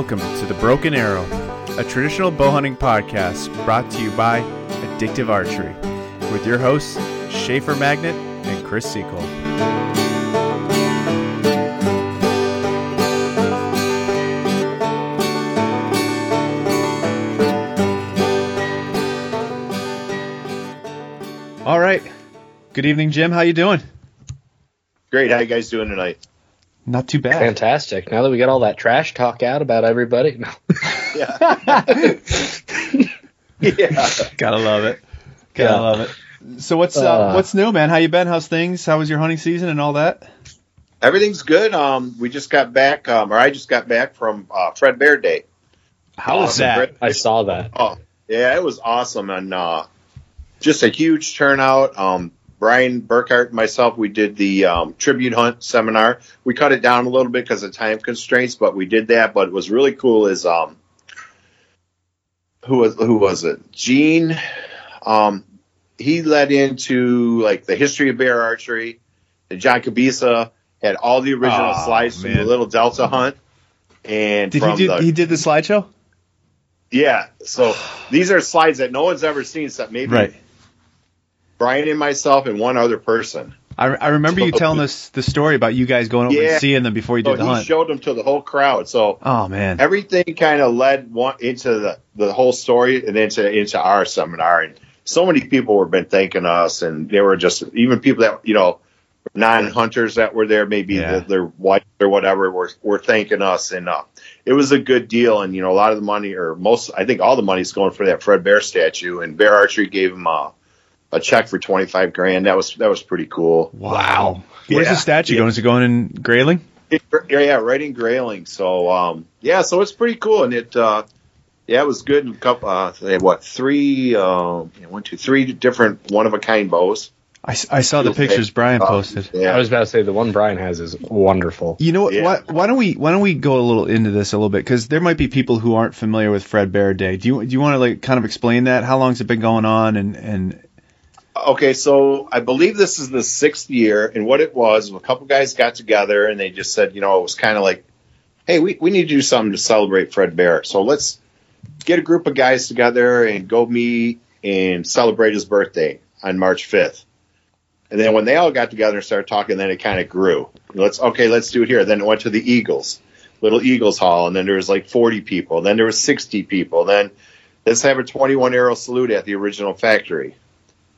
welcome to The Broken Arrow, a traditional bow hunting podcast brought to you by Addictive Archery, with your hosts, Schaefer Magnet and Chris Seacole. All right. Good evening, Jim. How you doing? Great. How you guys doing tonight? Not too bad. Fantastic. Now that we got all that trash talk out about everybody. No. Yeah. yeah. Gotta love it. Gotta Yeah. love it. So what's uh, Uh, what's new, man? How you been? How's things? How was your hunting season and all that? Everything's good. Um, we just got back, um, or I just got back from uh, Fred Bear Day. How was Awesome. that? I saw that. Oh, yeah, it was awesome and uh, just a huge turnout. Um, Brian Burkhart and myself, we did the um, tribute hunt seminar. We cut it down a little bit because of time constraints, but we did that. But it was really cool. Is um, who was who was it? Gene. Um, he led into like the history of bear archery, and John Cabisa had all the original Aw, slides from the Little Delta hunt. And Did he do? the, he did the slideshow. yeah, so these are slides that no one's ever seen except maybe Right. Brian and myself and one other person. I, I remember you telling us the story about you guys going over Yeah. and seeing them before you So did the he hunt. showed them to the whole crowd. So oh man. everything kind of led one into the, the whole story and into into our seminar. And so many people were been thanking us, and they were just even people that you know non hunters that were there, maybe Yeah. the, their wife or whatever, were were thanking us, and uh, it was a good deal. And you know, a lot of the money, or most, I think all the money's going for that Fred Bear statue, and Bear Archery gave him a, a check for twenty five grand. That was that was pretty cool. Wow. Where's Yeah. the statue Yeah. going? Is it going in Grayling? It, yeah, right in Grayling. So um, yeah, so it's pretty cool, and it uh, yeah, it was good. And couple, uh, they had what three, uh, one, two, three different one of a kind bows. I, s- I saw the pictures Brian Uh, posted. Yeah, I was about to say the one Brian has is wonderful. You know what? Yeah. Why, why don't we why don't we go a little into this a little bit because there might be people who aren't familiar with Fred Bear Day. Do you do you want to like kind of explain that? How long has it been going on? And and Okay, so I believe this is the sixth year, and what it was, a couple guys got together and they just said, you know, it was kind of like, hey, we, we need to do something to celebrate Fred Bear. So let's get a group of guys together and go meet and celebrate his birthday on March 5th. And then when they all got together and started talking, then it kind of grew. Let's okay, let's do it here. Then it went to the Eagles, Little Eagles Hall, and then there was like 40 people. Then there was 60 people. Then let's have a 21 arrow salute at the original factory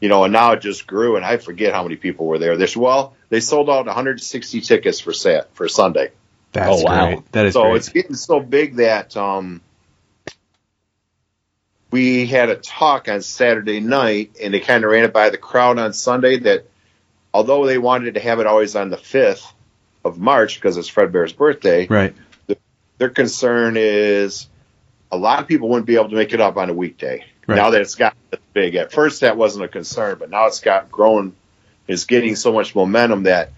you know, and now it just grew, and I forget how many people were there. This well, they sold out 160 tickets for sat for Sunday. that's Oh, wow. great. That is so great. it's getting so big that um, we had a talk on Saturday night, and they kind of ran it by the crowd on Sunday that although they wanted to have it always on the 5th of March because it's Fred Bear's birthday, right. their concern is a lot of people wouldn't be able to make it up on a weekday. Right. Now that it's got big, at first that wasn't a concern, but now it's got grown, it's getting so much momentum that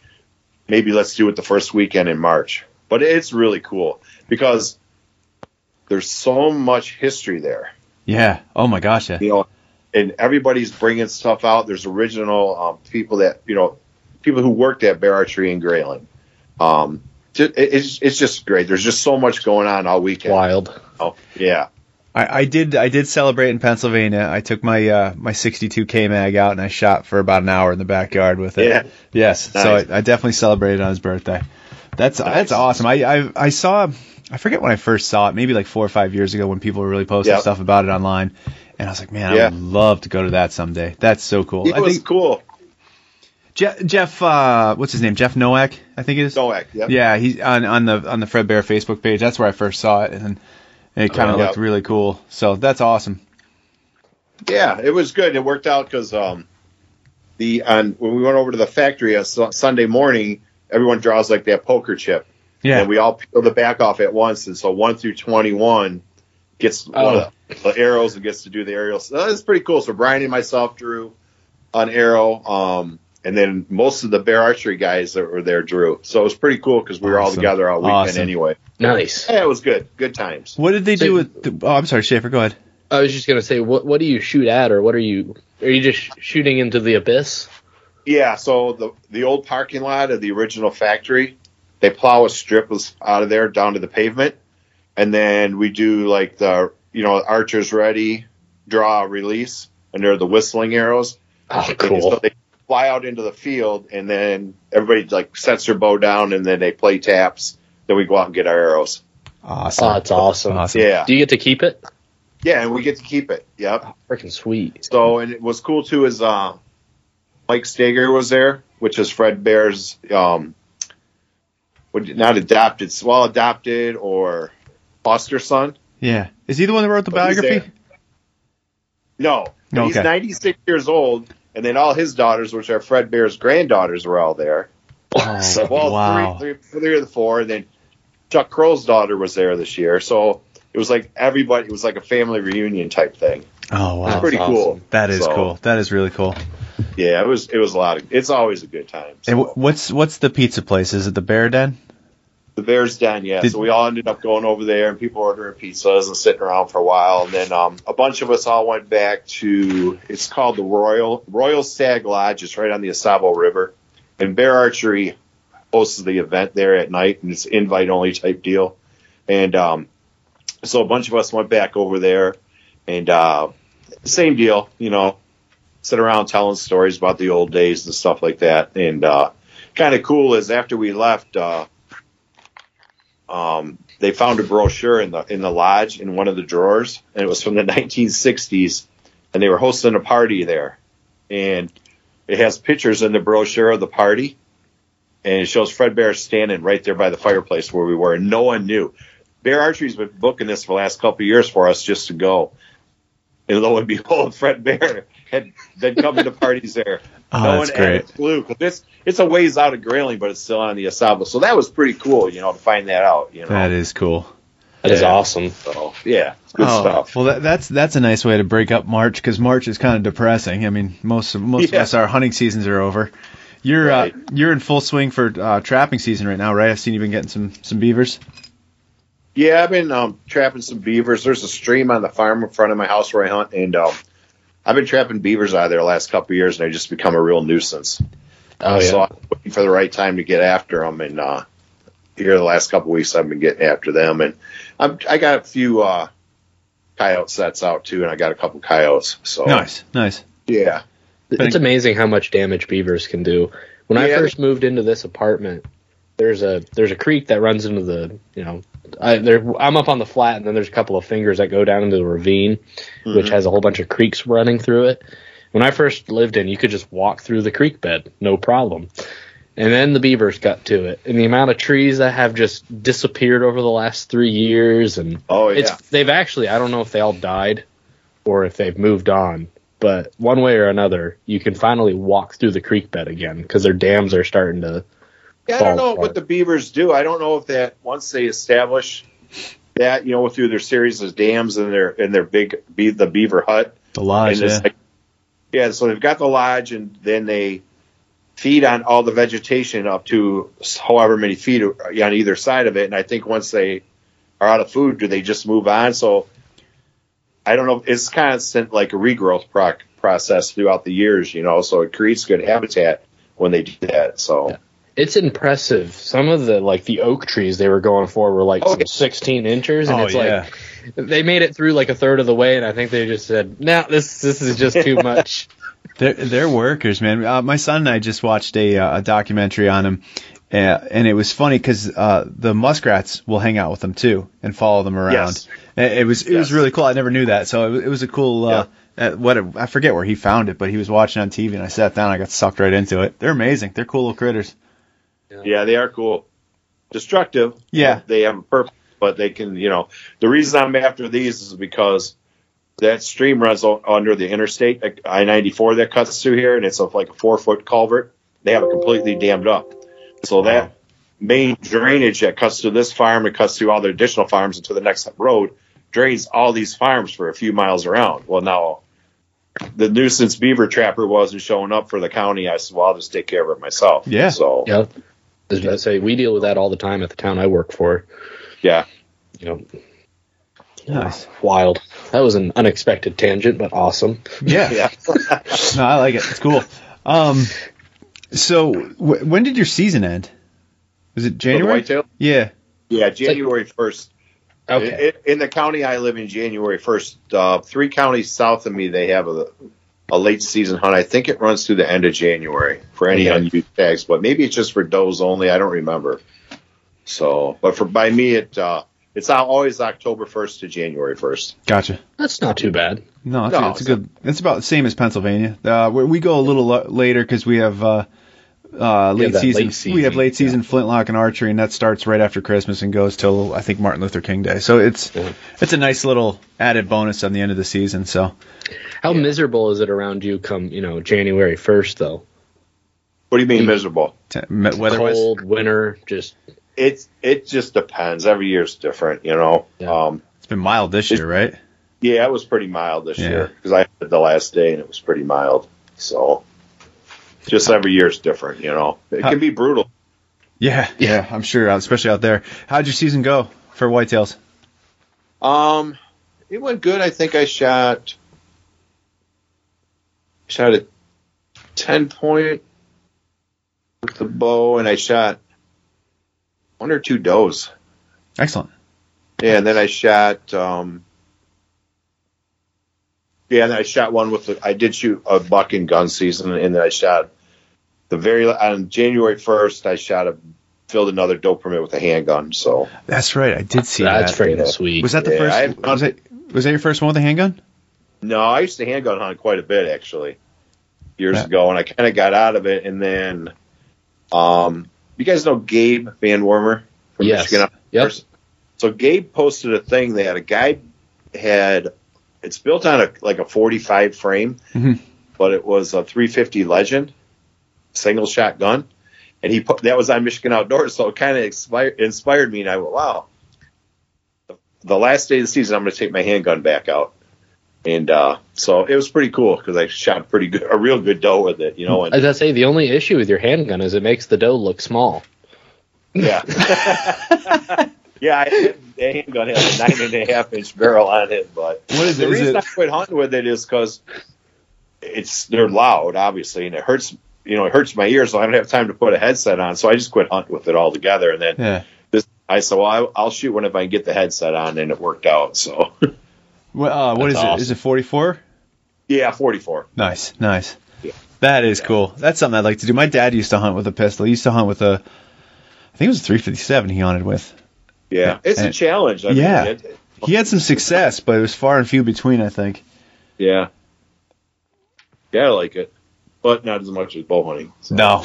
maybe let's do it the first weekend in March. But it's really cool because there's so much history there, Yeah. Oh my gosh. Yeah. you know, and everybody's bringing stuff out. There's original um, people that you know, people who worked at Bear Archery in Grayling. Um, it's it's just great. There's just so much going on all weekend. Wild. Oh, yeah. I, I did I did celebrate in Pennsylvania. I took my uh, my 62K mag out and I shot for about an hour in the backyard with it. Yeah. Yes. So I, I definitely celebrated on his birthday. That's that's awesome. I, I I saw I forget when I first saw it, maybe like four or five years ago when people were really posting Yep. stuff about it online. And I was like, man, I would love to go to that someday. That's so cool. It I was think cool. Je- Jeff, uh, what's his name? Jeff Nowak, I think it is. Noack, yep. Yeah, he's on on the on the Fred Bear Facebook page. That's where I first saw it, and it kind of yeah. looked really cool. So that's awesome. Yeah, it was good. It worked out because um, the on when we went over to the factory on Sunday morning, everyone draws like that poker chip, Yeah, and we all peel the back off at once, and so one through twenty one gets one Oh. of the arrows and gets to do the aerials. So that's pretty cool. So Brian and myself drew an arrow, um, and then most of the bear archery guys that were there drew. So it was pretty cool because we were all together all weekend Awesome. anyway. Nice. Yeah, it was good. Good times. What did they So- do with? The, oh, I'm sorry, Schaefer. Go ahead. I was just gonna say, what what do you shoot at, or what are you? Are you just shooting into the abyss? Yeah, so the the old parking lot of the original factory, they plow a strip out of there down to the pavement, and then we do like the you know archers ready, draw, release, and they're the whistling arrows. Oh, cool. So they fly out into the field, and then everybody like sets their bow down, and then they play taps. Then we go out and get our arrows. Awesome. Oh, that's awesome. Awesome. Yeah, Do you get to keep it? yeah, and we get to keep it. Yep. Freaking sweet. So, and it was cool too is uh, Mike Stager was there, which is Fred Bear's um, what- not adopted, well adopted or foster son. Yeah. Is he the one that wrote the But biography? No, but he's Okay. 96 years old, and then all his daughters, which are Fred Bear's granddaughters, were all there. Oh, so Well, Wow. three, three, three of the four, and then Chuck Crow's daughter was there this year. So it was like everybody. It was like a family reunion type thing. Oh wow. It's pretty That's cool. That is So, cool. That is really cool. Yeah, it was. It was a lot of. It's always a good time. Hey, So. wh- what's what's the pizza place? Is it the Bear Den? The Bears Den, yeah. Did- so we all ended up going over there, and people ordering pizzas and sitting around for a while. And then um, a bunch of us all went back to. It's called the Royal Royal Stag Lodge. It's right on the Au Sable River, and Bear Archery hosts the event there at night, and it's invite only type deal. And um, so a bunch of us went back over there, and uh, same deal, you know, sit around telling stories about the old days and stuff like that. And uh, kind of cool is after we left. Uh, um, they found a brochure in the in the lodge in one of the drawers, and it was from the 1960s, and they were hosting a party there, and it has pictures in the brochure of the party, and it shows Fred Bear standing right there by the fireplace where we were, and no one knew. Bear Archery's been booking this for the last couple years for us just to go, and lo and behold, Fred Bear had been coming to parties there. Oh, no that's great. had clue because it's it's a ways out of Grayling, but it's still on the Au Sable. So that was pretty cool, you know, to find that out. You know, That is cool. That is Yeah. awesome. so yeah, good oh, stuff. well, that, that's that's a nice way to break up March because March is kind of depressing. I mean, most of, most Yeah. of us our hunting seasons are over. You're Right. uh, you're in full swing for uh, trapping season right now, right? I've seen you've been getting some some beavers. Yeah, I've been um, trapping some beavers. There's a stream on the farm in front of my house where I hunt, and um, I've been trapping beavers out of there the last couple of years, and they just become a real nuisance. Oh So. I'm waiting for the right time to get after them, and uh, here the last couple of weeks I've been getting after them, and I'm, I got a few uh, coyote sets out too, and I got a couple coyotes. So Nice, nice. yeah, It's amazing how much damage beavers can do. When I first moved into this apartment, there's a there's a creek that runs into the you know I there I'm up on the flat and then there's a couple of fingers that go down into the ravine, which Mhm. has a whole bunch of creeks running through it. When I first lived in, you could just walk through the creek bed, no problem. And then the beavers got to it, and the amount of trees that have just disappeared over the last three years, and oh yeah. it's they've actually I don't know if they all died or if they've moved on, but one way or another, you can finally walk through the creek bed again because their dams are starting to. Yeah, I don't know what the Beavers do. I don't know if that once they establish that, you know, through their series of dams and their and their big be the Beaver hut. The lodge, yeah. like- yeah, so they've got the lodge, and then they feed on all the vegetation up to however many feet on either side of it. And I think once they are out of food, do they just move on? So I don't know. It's constant like a regrowth proc- process throughout the years, you know. So it creates good habitat when they do that. So. Yeah. It's impressive. Some of the like the oak trees they were going for were like Oh, 16 inches, and Oh, it's yeah. like they made it through like a third of the way, and I think they just said, "No, this this is just too much." They're, they're workers, man. Uh, my son and I just watched a, uh, a documentary on them, uh, and it was funny because uh, the muskrats will hang out with them too and follow them around. Yes. It, it was it was really cool. I never knew that, so it, was- it was a cool. Uh, uh, what a, I forget where he found it, but he was watching on TV, and I sat down. I got sucked right into it. They're amazing. They're cool little critters. Yeah, they are cool. Destructive. Yeah. They have a purpose, but they can, you know, the reason I'm after these is because that stream runs under the interstate, I 94 that cuts through here, and it's a, like a four foot culvert. They have it completely dammed up. So that main drainage that cuts through this farm and cuts through all the additional farms into the next road drains all these farms for a few miles around. Well, now the nuisance beaver trapper wasn't showing up for the county. I said, well, I'll just take care of it myself. Yeah. So, Yeah, I was gonna say we deal with that all the time at the town I work for. yeah. You know, Nice. wild. That was an unexpected tangent, but awesome. Yeah. Yeah. No, I like it. It's cool. Um, so w- when did your season end? Was it For the January? whitetail? Yeah. Yeah, January first. Okay. In, in the county I live in, January first, uh, three counties south of me, they have a, a late season hunt. I think it runs through the end of January for any Okay. unused tags, but maybe it's just for does only. I don't remember. So, but for by me, it uh, it's al- always October first to January first. Gotcha. That's not too bad. No, it's, No, it's a good. It's about the same as Pennsylvania. Uh, we, we go a little lo- later because we have uh, uh, late, that season, late We have late season flintlock and archery, and that starts right after Christmas and goes till I think Martin Luther King Day. So it's Yeah. it's a nice little added bonus on the end of the season. So How miserable is it around you come, you know, January 1st, though? What do you mean miserable? t- weather-wise, Cold, winter, just. It's it just depends. Every year's different, you know. Yeah. Um, it's been mild this year, right? yeah, it was pretty mild this Yeah. year because I had the last day and it was pretty mild. So, just every year is different, you know. It can be brutal. Yeah, yeah, I'm sure, especially out there. How'd your season go for whitetails? Um, it went good. I think I shot shot a ten point with the bow, and I shot one or two does. Excellent. Yeah, and then I shot. Um, yeah, and then I shot one with. The, I did shoot a buck in gun season, and then I shot the very on January first. I shot a filled another dope permit with a handgun. So That's right. I did see That's that. freaking Yeah. sweet. Was that the Yeah, first? I- was, that, was that your first one with a handgun? No, I used to handgun hunt quite a bit actually years Yeah. ago, and I kind of got out of it. And then, um, you guys know Gabe Van Wormer from Yes. Michigan? Yep. So Gabe posted a thing that a guy had. It's built on a like a 45 frame, Mhm. but it was a 350 Legend single shot gun, and he put that was on Michigan Outdoors, so it kind of inspired inspired me, and I went, wow. The, the last day of the season, I'm going to take my handgun back out. And uh, so it was pretty cool because I shot pretty good, a real good doe with it, you know. And As I say, the only issue with your handgun is it makes the doe look small. yeah, yeah, I, the handgun has a nine and a half inch barrel on it, but What is the it? Is reason it- I quit hunting with it is because it's they're loud, obviously, and it hurts. You know, it hurts my ears, so I don't have time to put a headset on. So I just quit hunting with it altogether. And then Yeah. this, I said, well, I, I'll shoot one if I can get the headset on, and it worked out. So What, uh, what is That's it? awesome. Is it 44? yeah, 44. Nice, nice. Yeah. That is cool. That's something I'd like to do. My dad used to hunt with a pistol. He used to hunt with a, I think it was a 357 he hunted with. Yeah, it's a challenge. I Yeah. mean, it, He had some success, but it was far and few between, I think. yeah, yeah, I like it, but not as much as bow hunting. So. No.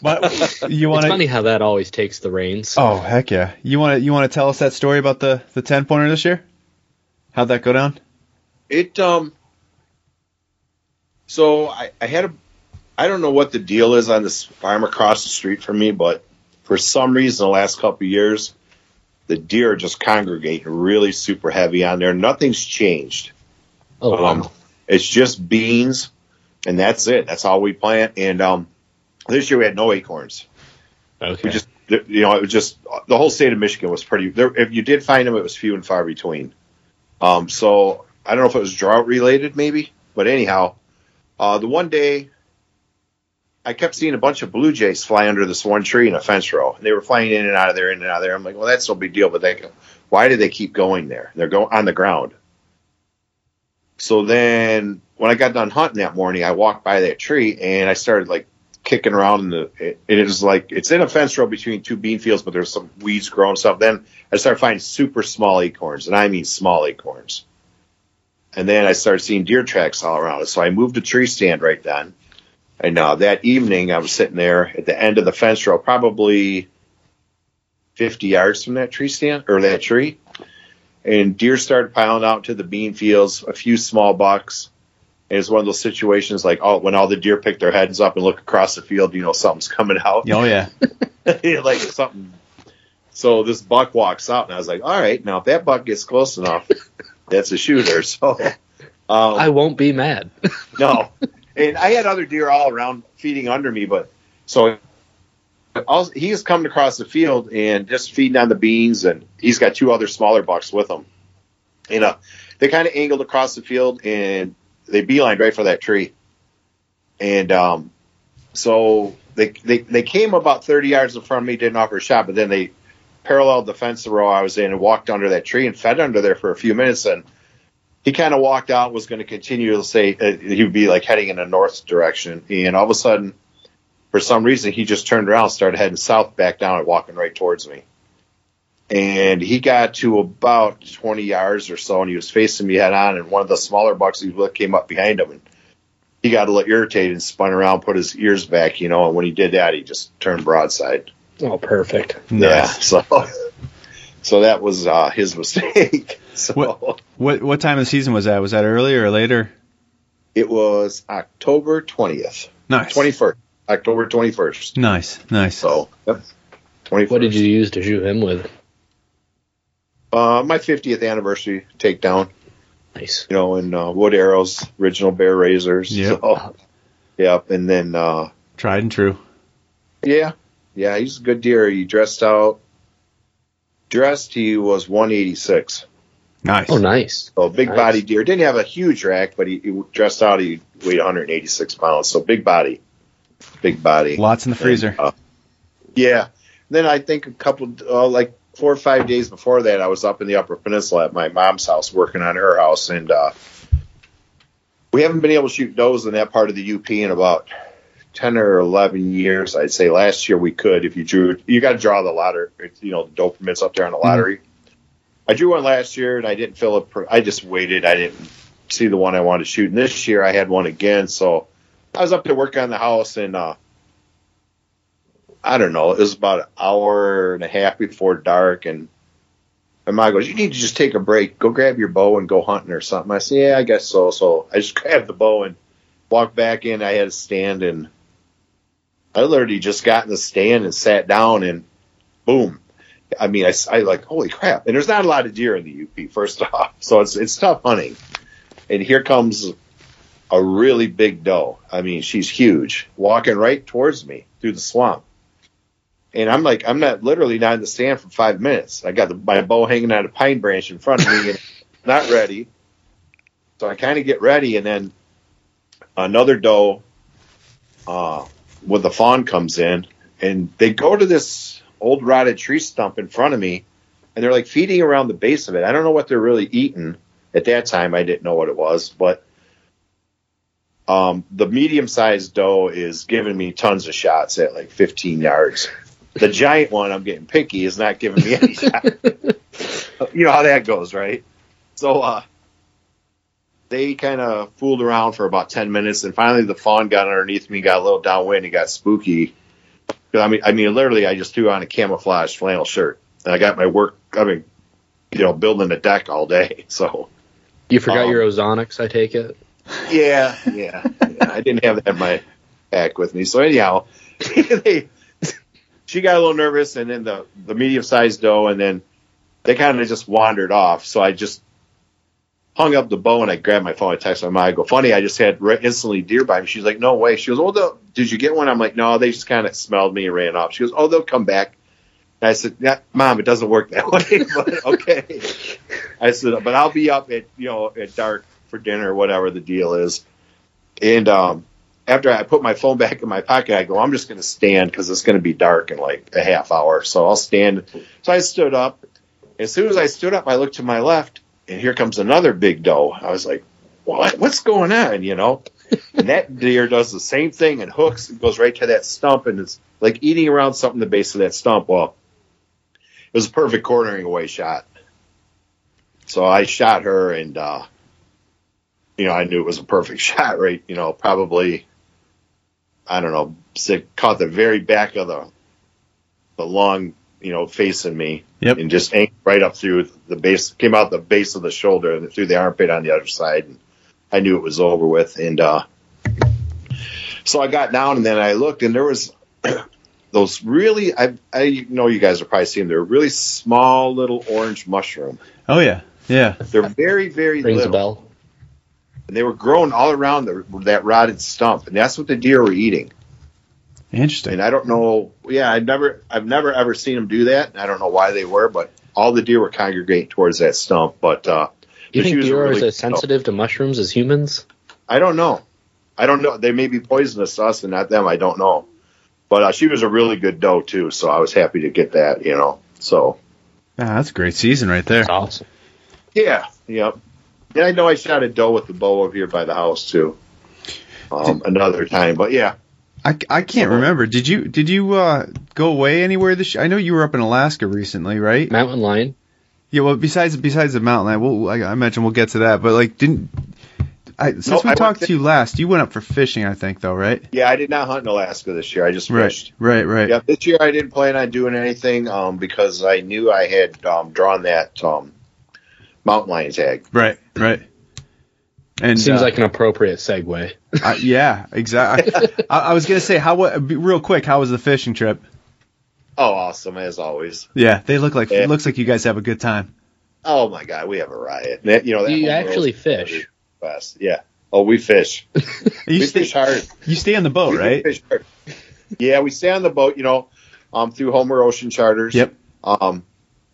but you want It's to? funny how that always takes the reins. Oh heck yeah! You want to? You want to tell us that story about the the 10 pointer this year? How'd that go down? It um. So I, I had a, I don't know what the deal is on this farm across the street from me, but for some reason the last couple of years, the deer are just congregating really super heavy on there. Nothing's changed. Oh, wow. Um, it's just beans, and that's it. That's all we plant. And um, this year we had no acorns. okay. We just, you know, it was just the whole state of Michigan was pretty. There, if you did find them, it was few and far between. Um, so I don't know if it was drought related, maybe, but anyhow, uh, the one day I kept seeing a bunch of blue jays fly under this one tree in a fence row, and they were flying in and out of there, in and out of there. I'm like, well, that's no big deal, but they, why do they keep going there? They're going on the ground. So then, when I got done hunting that morning, I walked by that tree and I started like kicking around in the it, it is like it's in a fence row between two bean fields, but there's some weeds growing stuff. Then I started finding super small acorns, and I mean small acorns. And then I started seeing deer tracks all around it. So I moved a tree stand right then. And uh, that evening, I was sitting there at the end of the fence row, probably 50 yards from that tree stand or that tree. And deer started piling out to the bean fields, a few small bucks. And it's one of those situations like, oh, when all the deer pick their heads up and look across the field, you know, something's coming out. Oh yeah. like something. So this buck walks out, and I was like, all right, now if that buck gets close enough, that's a shooter. So, um, I won't be mad. no. And I had other deer all around feeding under me, but so all, he's coming across the field and just feeding on the beans, and he's got two other smaller bucks with him. And uh, they kind of angled across the field and they beelined right for that tree. And um, so they, they they came about 30 yards in front of me, didn't offer a shot, but then they paralleled the fence row I was in and walked under that tree and fed under there for a few minutes. And he kind of walked out, was going to continue to say uh, he would be like heading in a north direction. And all of a sudden, for some reason, he just turned around, started heading south, back down, and walking right towards me. And he got to about 20 yards or so, and he was facing me head on. And one of the smaller bucks he was with came up behind him, and he got a little irritated and spun around, put his ears back, you know. And when he did that, he just turned broadside. Oh, perfect. Yeah, so so that was uh, his mistake. so What- What what time of the season was that? Was that earlier or later? it was October 20th, Nice. 21st, October 21st. Nice. Nice. So, yep, 21st. What did you use to shoot him with? Uh, my 50th anniversary takedown, Nice. you know, and uh, wood arrows, original bear razors. Yep. So, yep, and then uh, Tried and true. yeah, yeah, he's a good deer. He dressed out. Dressed, he was 186. Nice. Oh, nice. So big Nice. body deer. Didn't have a huge rack, but he, he dressed out. He weighed 186 pounds. So big body, big body. Lots in the freezer. And, uh, yeah. Then I think a couple, uh, like four or five days before that, I was up in the Upper Peninsula at my mom's house working on her house, and uh, we haven't been able to shoot does in that part of the UP in about ten or eleven years. I'd say last year we could if you drew. You got to draw the lottery, you know, the doe permits up there on the lottery. I drew one last year and I didn't fill it. I just waited. I didn't see the one I wanted to shoot. And this year I had one again, so I was up there working on the house and. uh I don't know. It was about an hour and a half before dark, and my mom goes, "You need to just take a break. Go grab your bow and go hunting or something." I said, "Yeah, I guess so." So I just grabbed the bow and walked back in. I had a stand, and I literally just got in the stand and sat down, and boom. I mean, I, I like, holy crap! And there's not a lot of deer in the UP. First off, so it's it's tough hunting. And here comes a really big doe. I mean, she's huge, walking right towards me through the swamp. And I'm like, I'm not literally not in the stand for five minutes. I got the, my bow hanging on a pine branch in front of me and not ready. So I kind of get ready, and then another doe uh, with the fawn comes in, and they go to this old rotted tree stump in front of me, and they're like feeding around the base of it. I don't know what they're really eating. At that time, I didn't know what it was, but um, the medium sized doe is giving me tons of shots at like 15 yards. The giant one, I'm getting picky, is not giving me any shots. you know how that goes, right? So uh, they kind of fooled around for about 10 minutes, and finally the fawn got underneath me, got a little downwind, and got spooky. I mean, I mean, literally, I just threw on a camouflage flannel shirt, and I got my work. I mean, you know, building a deck all day. So You forgot Um, your ozonics, I take it. Yeah, yeah, yeah. I didn't have that in my pack with me. So anyhow, they, she got a little nervous, and then the the medium sized doe, and then they kind of just wandered off. So I just hung up the bow and I grabbed my phone. I texted my mom. I go, funny, I just had re- instantly deer by me. She's like, no way. She goes, oh, did you get one? I'm like, no, they just kind of smelled me and ran off. She goes, oh, they'll come back. And I said, yeah, mom, it doesn't work that way. but okay. I said, but I'll be up at you know at dark for dinner or whatever the deal is. And um, after I put my phone back in my pocket, I go, I'm just going to stand because it's going to be dark in like a half hour. So I'll stand. So I stood up. As soon as I stood up, I looked to my left, and here comes another big doe. I was like, what? What's going on? You know. and that deer does the same thing and hooks and goes right to that stump and it's like eating around something the base of that stump. Well, it was a perfect cornering away shot. So I shot her and, uh, you know, I knew it was a perfect shot, right? You know, probably, I don't know, sit, caught the very back of the, the long, you know, facing me Yep. and just aimed right up through the base, came out the base of the shoulder and through the armpit on the other side. And I knew it was over with. And, uh, so I got down and then I looked and there was those really, I, I know you guys have probably seen them. They're really small little orange mushroom. Oh yeah. Yeah. They're very, very Rings a little. bell. And they were growing all around the, that rotted stump. And that's what the deer were eating. Interesting. And I don't know. Yeah, I've never, I've never ever seen them do that. And I don't know why they were, but all the deer were congregating towards that stump. But uh, you think was a deer are as sensitive to mushrooms as humans? I don't know. I don't know. They may be poisonous to us and not them. I don't know. But uh, she was a really good doe too, so I was happy to get that. You know. So Ah, that's a great season right there. That's awesome. yeah, yep. And I know I shot a doe with the bow over here by the house too. Um, another time, but yeah, I, I can't remember. Did you did you uh, go away anywhere this? year? I know you were up in Alaska recently, right? Mountain lion. Yeah. Well, besides besides the mountain lion, we'll, I, I imagine we'll get to that. But like, didn't I, since No, we I talked went to you last, you went up for fishing, I think, though, right? yeah. I did not hunt in Alaska this year. I just Right. fished. Right. Right. Yeah, this year I didn't plan on doing anything um, because I knew I had um, drawn that um, mountain lion tag. Right. Right. And Seems uh, like an appropriate segue. I, yeah, exactly. I, I was gonna say how wa- real quick. How was the fishing trip? Oh, awesome as always. Yeah, they look like Yeah. it looks like you guys have a good time. Oh my God, we have a riot. That, you know, that You actually fish. Best. Yeah. Oh, we fish. You we stay, fish hard. you stay on the boat, right? Yeah, we stay on the boat. You know, um, through Homer Ocean Charters. Yep. Um,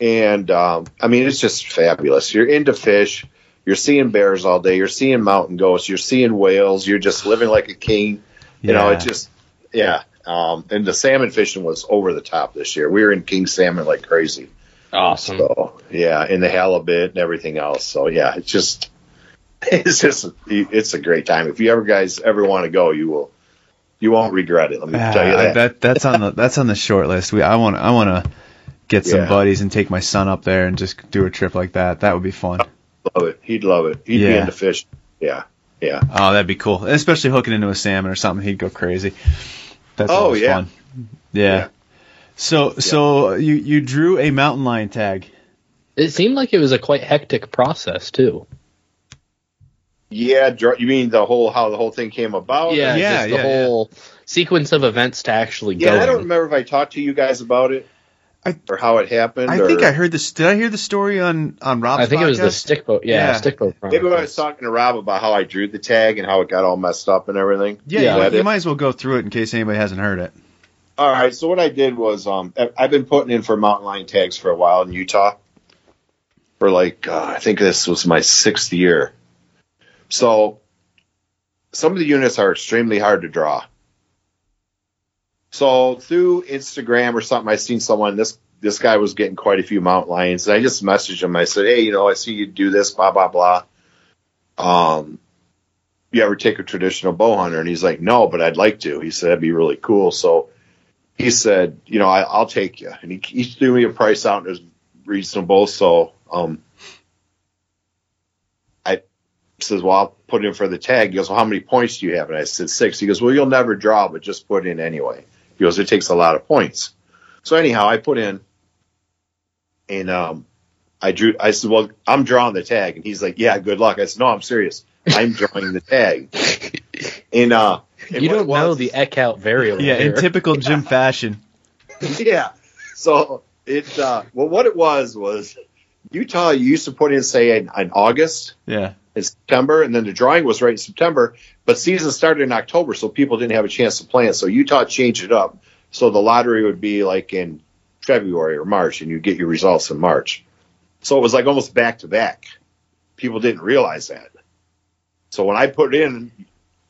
and um, I mean, it's just fabulous. You're into fish. You're seeing bears all day. You're seeing mountain goats. You're seeing whales. You're just living like a king. You know, Yeah. it just, yeah. Um, and the salmon fishing was over the top this year. We were in king salmon like crazy. Awesome. So yeah, in the halibut and everything else. So yeah, it's just, it's just, it's a great time. If you ever guys ever want to go, you will, you won't regret it. Let me Ah, tell you I that. bet that's on the that's on the short list. We I want I want to get some Yeah. buddies and take my son up there and just do a trip like that. That would be fun. love it. He'd love it. He'd be Yeah. into fish. Yeah, yeah. Oh, that'd be cool. Especially hooking into a salmon or something, he'd go crazy. That's Oh, always yeah. fun. Yeah. Yeah. So so you you drew a mountain lion tag. It seemed like it was a quite hectic process too. Yeah, dr- you mean the whole how the whole thing came about? Yeah, yeah, just the yeah, whole sequence of events to actually yeah. go. I don't remember if I talked to you guys about it I- or how it happened. I or, think I heard this. Did I hear the story on on Rob's I think it was the podcast? Stickbow. Yeah, Yeah. Stickbow. maybe when I was talking to Rob about how I drew the tag and how it got all messed up and everything. Yeah, Yeah. you, That you it? might as well go through it in case anybody hasn't heard it. All right. So what I did was um, I- I've been putting in for mountain lion tags for a while in Utah. For like uh, I think this was my sixth year. So some of the units are extremely hard to draw. So through Instagram or something, I seen someone this this guy was getting quite a few mountain lions, and I just messaged him. I said, "Hey, you know, I see you do this, blah blah blah. Um, you ever take a traditional bow hunter?" And he's like, "No, but I'd like to." He said, "That'd be really cool." So he said, "You know, I, I'll take you," and he, he threw me a price out and it was reasonable. So um, I says, "Well, I'll put in for the tag." He goes, "Well, how many points do you have?" And I said, six. He goes, "Well, you'll never draw, but just put in anyway." He goes, "It takes a lot of points." So anyhow, I put in, and um, I drew. I said, "Well, I'm drawing the tag," and he's like, "Yeah, good luck." I said, "No, I'm serious. I'm drawing the tag." And uh, and You don't was- know the Eeckhout variable. Yeah, in typical Jim fashion. yeah. So it uh well what it was was Utah used to put in say in, in August Yeah. In September and then the drawing was right in September, but season started in October so people didn't have a chance to plan. So Utah changed it up. So the lottery would be like in February or March and you get your results in March. So it was like almost back to back. People didn't realize that. So when I put it in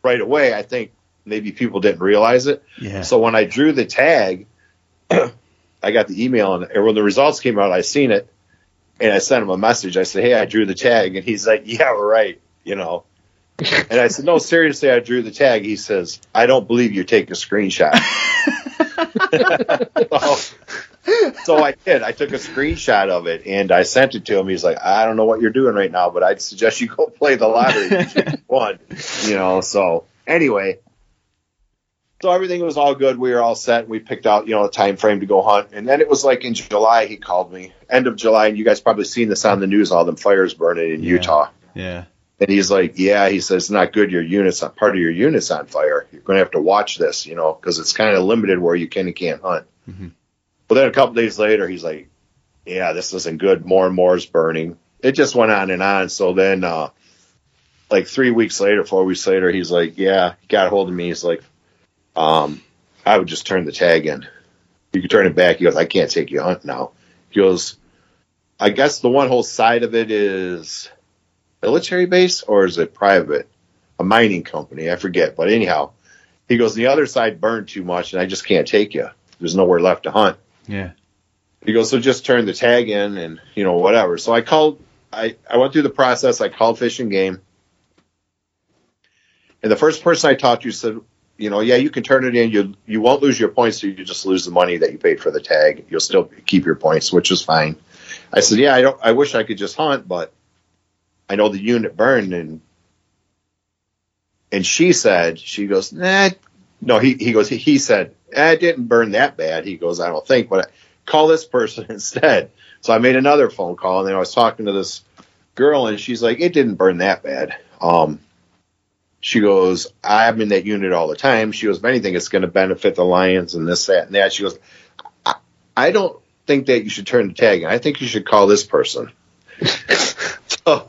right away, I think maybe people didn't realize it. Yeah. So when I drew the tag, I got the email, and when the results came out, I seen it, and I sent him a message. I said, "Hey, I drew the tag," and he's like, "Yeah, right," you know. And I said, "No, seriously, I drew the tag." He says, "I don't believe you're taking a screenshot." so, so I did. I took a screenshot of it and I sent it to him. He's like, "I don't know what you're doing right now, but I'd suggest you go play the lottery." One, you know. So anyway, so everything was all good. We were all set. We picked out, you know, a time frame to go hunt. And then it was like in July, he called me, end of July. And you guys probably seen this on the news, all them fires burning in Yeah. Utah. Yeah. And he's like, yeah, he says, it's not good. Your unit's on part of your unit's on fire. You're going to have to watch this, you know, because it's kind of limited where you can and can't hunt. Mhm. But then a couple days later, he's like, yeah, this isn't good. More and more is burning. It just went on and on. So then, uh, like three weeks later, four weeks later, he's like, yeah, he got a hold of me. He's like, um, I would just turn the tag in. You can turn it back. He goes, I can't take you hunting now. He goes, I guess the one whole side of it is military base or is it private? A mining company, I forget. But anyhow, he goes, the other side burned too much and I just can't take you. There's nowhere left to hunt. Yeah. He goes, so just turn the tag in and you know whatever. So I called. I I went through the process. I called Fish and Game, and the first person I talked to said, you know, yeah, you can turn it in. You you won't lose your points. So you just lose the money that you paid for the tag. You'll still keep your points, which is fine. I said, yeah, I don't. I wish I could just hunt, but I know the unit burned and and she said, she goes, nah, no, he, he goes, he, he said, eh, it didn't burn that bad. He goes, I don't think, but I, call this person instead. So I made another phone call and then I was talking to this girl and she's like, it didn't burn that bad. Um, she goes, I'm in that unit all the time. She goes, if anything, it's going to benefit the Lions and this, that, and that. She goes, I, I don't think that you should turn the tag in. I think you should call this person. so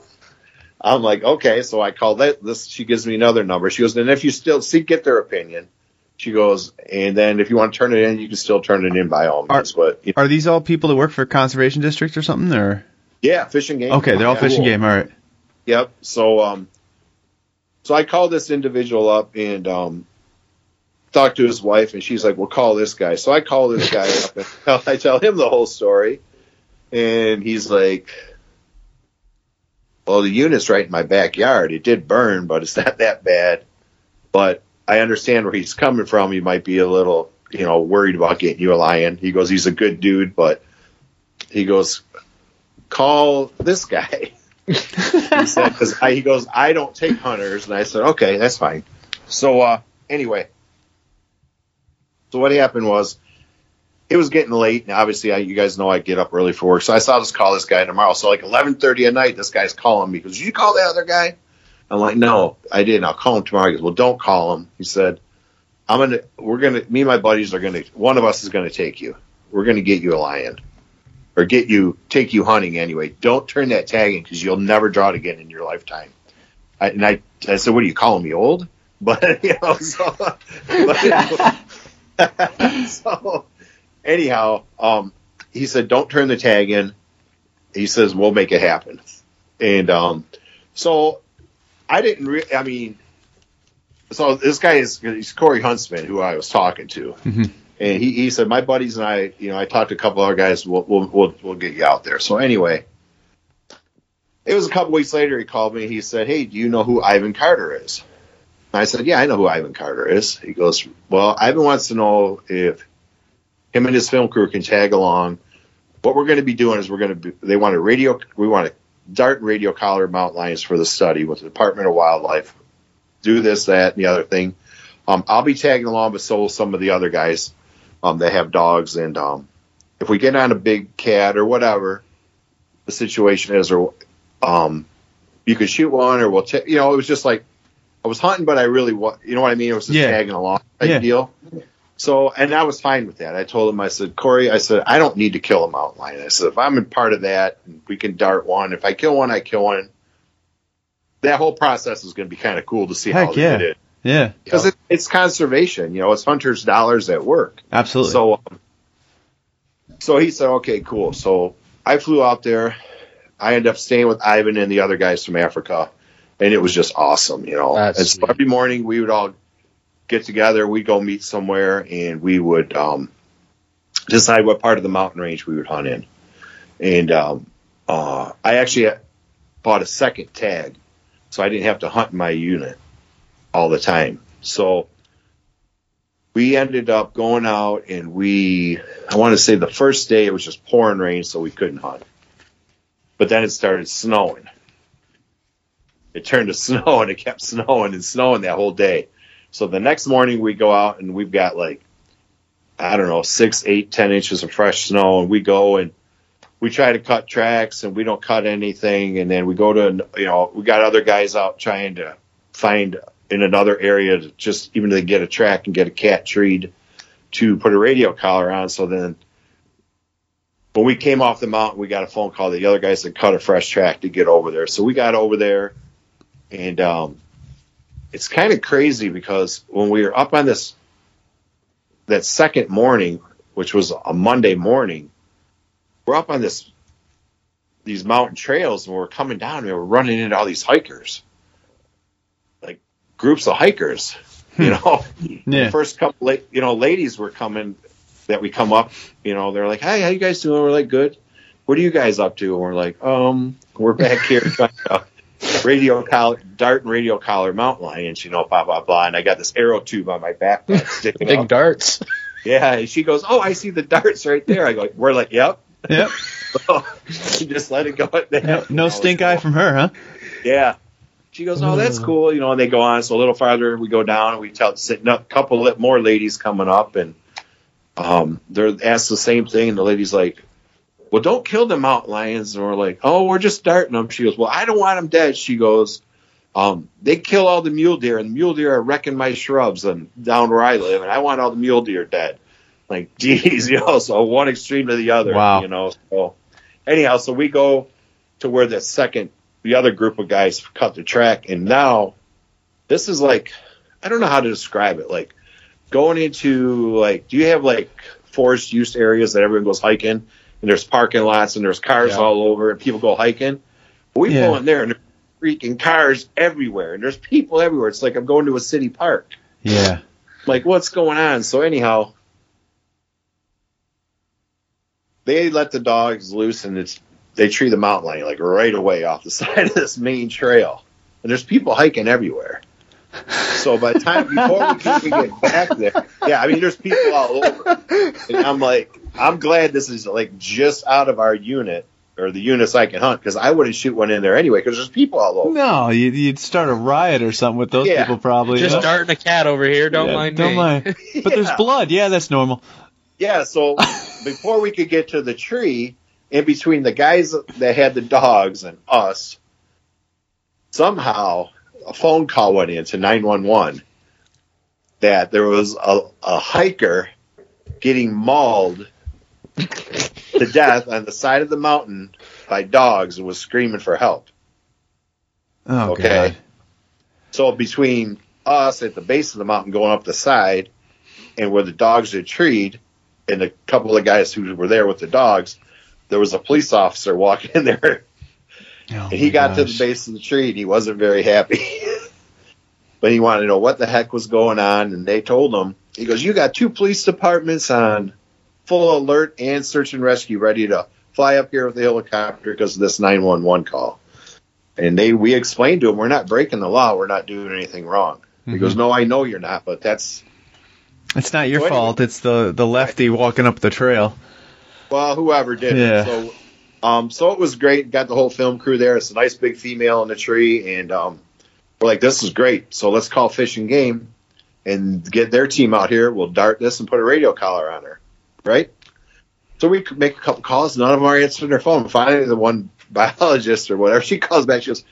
I'm like, okay. So I call that. This she gives me another number. She goes, and if you still see, get their opinion. She goes, and then if you want to turn it in, you can still turn it in by all means. but you know, Are these all people that work for conservation districts or something? Or yeah, Fish and Game. okay, they're all Yeah, fishing cool. game. All right. Yep. So um, so I called this individual up and um, talked to his wife, and she's like, "Well, call this guy." So I call this guy up and tell, I tell him the whole story, and he's like, "Well, the unit's right in my backyard. It did burn, but it's not that bad. But I understand where he's coming from. He might be a little, you know, worried about getting you a lion." He goes, "He's a good dude, but." He goes, call this guy he said because he goes i don't take hunters and i said okay that's fine. So uh anyway. So what happened was it was getting late and obviously I, you guys know i get up early for work so i saw just call this guy tomorrow. So like 11.30 at night this guy's calling me. Because you call that other guy? I'm like no i didn't. I'll call him tomorrow. He goes well don't call him. He said i'm gonna we're gonna me and my buddies are gonna one of us is gonna take you. We're gonna get you a lion or get you take you hunting anyway. Don't turn that tag in because you'll never draw it again in your lifetime. I, and I, I said, "What are you calling me old?" But you know, so, but, so anyhow, um, he said, "Don't turn the tag in." He says, "We'll make it happen." And um, so I didn't. Re- I mean, so this guy is he's Corey Huntsman, who I was talking to and he, he said, "My buddies and I, you know, I talked to a couple other guys. We'll we'll we'll, we'll get you out there." So anyway, it was a couple weeks later. He called me. He said, "Hey, do you know who Ivan Carter is?" And I said, "Yeah, I know who Ivan Carter is." He goes, "Well, Ivan wants to know if him and his film crew can tag along. What we're going to be doing is we're going to be. They want a radio. We want a dart radio collar mountain lions for the study with the Department of Wildlife. Do this, that, and the other thing." Um, I'll be tagging along, but so will some of the other guys um, that have dogs. And um, if we get on a big cat or whatever the situation is, or um, you could shoot one, or we'll, ta- you know, it was just like I was hunting, but I really, wa- you know what I mean? It was just Yeah. tagging along type Yeah. deal. So, and I was fine with that. I told him, I said, Corey, I said, I don't need to kill a mountain lion. I said, if I'm in part of that, and we can dart one. If I kill one, I kill one. That whole process is going to be kind of cool to see how Heck they yeah. did it Yeah. because it, it's conservation. You know, it's hunters' dollars at work. Absolutely. So, um, so he said, okay, cool. So I flew out there. I ended up staying with Ivan and the other guys from Africa, and it was just awesome, you know. That's and so every morning we would all get together. We'd go meet somewhere, and we would um, decide what part of the mountain range we would hunt in. And um, uh, I actually bought a second tag, so I didn't have to hunt my unit all the time. So we ended up going out and we, I want to say the first day it was just pouring rain, so we couldn't hunt. But then it started snowing. It turned to snow and it kept snowing and snowing that whole day. So the next morning we go out and we've got like, I don't know, six, eight, ten inches of fresh snow, and we go and we try to cut tracks and we don't cut anything, and then we go to, you know, we got other guys out trying to find in another area to just even to get a track and get a cat treed to put a radio collar on. So then when we came off the mountain, we got a phone call. That the other guys had cut a fresh track to get over there. So we got over there and um, it's kind of crazy because when we were up on this, that second morning, which was a Monday morning, we're up on this, these mountain trails and we're coming down and we're running into all these hikers groups of hikers. You know, Yeah. the first couple, you know, ladies were coming that we come up, you know, they're like, "Hey, how you guys doing?" We're like, "Good." What are you guys up to? And we're like, "Um, we're back here trying to radio collar, dart and radio collar mountain lions, you know, blah blah blah." And I got this arrow tube on my back sticking Big up. darts. Yeah, and she goes, "Oh, I see the darts right there." I go, "We're like, yep." Yep. she just let it go at that. No, no stink eye from her, huh? Yeah. She goes, "Oh, that's cool," you know. And they go on. So a little farther, we go down, and we tell sitting up, a couple more ladies coming up, and um, they're asked the same thing, and the lady's like, "Well, don't kill the mountain lions." And we're like, "Oh, we're just starting them." She goes, "Well, I don't want them dead." She goes, um, "They kill all the mule deer, and the mule deer are wrecking my shrubs and down where I live, and I want all the mule deer dead." Like, geez, you know. So one extreme to the other, Wow. you know. So anyhow, so we go to where the second the other group of guys cut the track and now this is like I don't know how to describe it. Like going into like do you have like forest use areas that everyone goes hiking and there's parking lots and there's cars Yeah. all over and people go hiking? We Yeah. go in there and there's freaking cars everywhere and there's people everywhere. It's like I'm going to a city park. Yeah. Like what's going on? So anyhow, they let the dogs loose and it's they tree the mountain lion like right away off the side of this main trail. And there's people hiking everywhere. So by the time before we can get back there, yeah, I mean there's people all over. And I'm like, I'm glad this is like just out of our unit or the units I can hunt because I wouldn't shoot one in there anyway because there's people all over. No, you'd, you'd start a riot or something with those Yeah. people probably. Just you know? darting a cat over here. Don't Yeah, mind Don't me. mind. But there's blood. Yeah, that's normal. Yeah, so before we could get to the tree, in between the guys that had the dogs and us, somehow a phone call went in to 911 that there was a, a hiker getting mauled to death on the side of the mountain by dogs and was screaming for help. Oh, Okay. God. So between us at the base of the mountain going up the side and where the dogs had treed and a couple of guys who were there with the dogs, there was a police officer walking in there Oh, and he got to the base of the tree and he wasn't very happy. but he wanted to know what the heck was going on and they told him, he goes, You got two police departments on full alert and search and rescue ready to fly up here with the helicopter because of this 911 call. And they we explained to him we're not breaking the law, we're not doing anything wrong. He Mhm. goes, No, I know you're not, but that's It's not your So anyway- fault. It's the the lefty walking up the trail. Well, whoever did Yeah. it. So um so it was great, got the whole film crew there. It's a nice big female in the tree and um we're like, This is great. So let's call Fish and Game and get their team out here. We'll dart this and put a radio collar on her. Right? So we make a couple calls, none of them are answering their phone. Finally the one biologist or whatever, she calls back, she goes,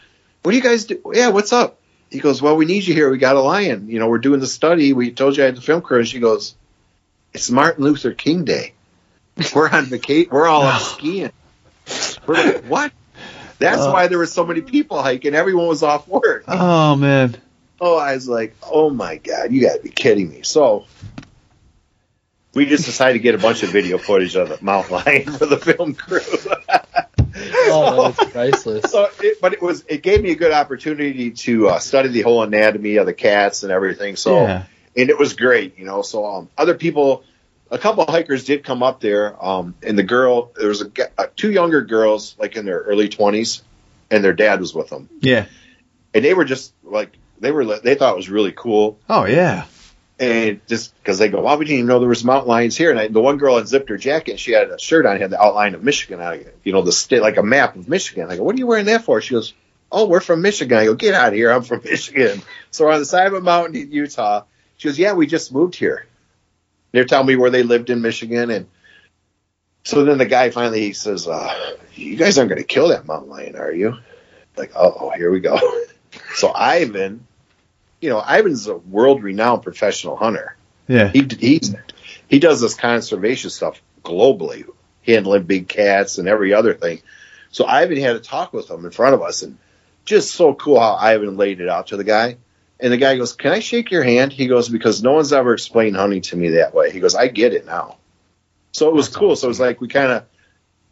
What do you guys do? Yeah, what's up? He goes, Well, we need you here. We got a lion. You know, we're doing the study. We told you I had the film crew. And she goes, It's Martin Luther King Day. We're on vacation. We're all up skiing. We're like, What? That's Uh. why there were so many people hiking. Everyone was off work. Oh man. Oh, I was like, Oh my God, you got to be kidding me. So we just decided to get a bunch of video footage of the mountain lion for the film crew. Oh, that's priceless. so it, but it was it gave me a good opportunity to uh, study the whole anatomy of the cats and everything. So yeah. and it was great, you know. So um, other people, a couple of hikers did come up there, um, and the girl there was a, g- uh, two younger girls like in their early twenties, and their dad was with them, Yeah. and they were just like they were they thought it was really cool. Oh yeah. And just because they go, well, we didn't even know there was mountain lions here. And I, the one girl unzipped her jacket, and she had a shirt on, had the outline of Michigan on it, you know, the state, like a map of Michigan. I go, what are you wearing that for? She goes, oh, we're from Michigan. I go, get out of here. I'm from Michigan. So we're on the side of a mountain in Utah. She goes, yeah, we just moved here. They're telling me where they lived in Michigan. And so then the guy finally he says, uh, you guys aren't going to kill that mountain lion, are you? Like, oh, here we go. so Ivan, you know, Ivan's a world renowned professional hunter Yeah. he he's he does this conservation stuff globally, handling big cats and every other thing. So Ivan had a talk with him in front of us, and just so cool how Ivan laid it out to the guy. And the guy goes, "Can I shake your hand?" He goes, "Because no one's ever explained hunting to me that way." He goes, "I get it now." So it was That's cool. So it was like we kind of.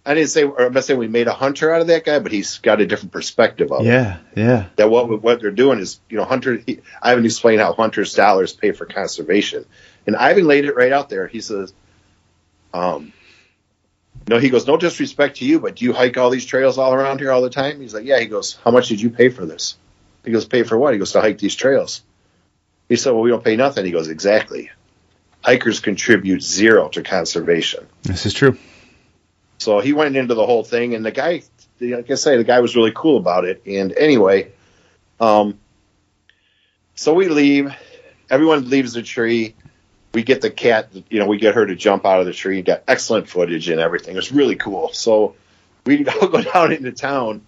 I didn't say, or I'm not saying we made a hunter out of that guy, but he's got a different perspective of it Yeah. Yeah. that what what they're doing is you know hunter he, Ivan explained how hunters dollars pay for conservation and Ivan laid it right out there he says um, no, he goes, no disrespect to you, but do you hike all these trails all around here all the time? He's like, yeah. He goes, how much did you pay for this? He goes, pay for what? He goes, to hike these trails. He said, well, we don't pay nothing. He goes, exactly. Hikers contribute zero to conservation. This is true. So he went into the whole thing, and the guy, like I say, the guy was really cool about it. And anyway, um, so we leave. Everyone leaves the tree. We get the cat, you know, we get her to jump out of the tree. Got excellent footage and everything. It was really cool. So we all go down into town,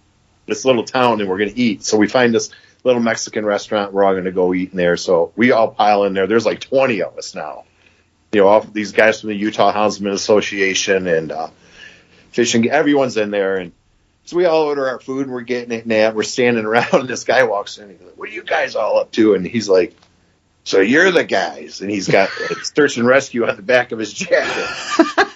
this little town, and we're going to eat. So we find this little Mexican restaurant. We're all going to go eat in there. So we all pile in there. There's like 20 of us now. You know, all these guys from the Utah Houndsmen Association and uh, fishing. Everyone's in there, and so we all order our food and we're getting it. And we're standing around, and this guy walks in. And he's like, "What are you guys all up to?" And he's like, "So you're the guys?" And he's got like, search and rescue on the back of his jacket.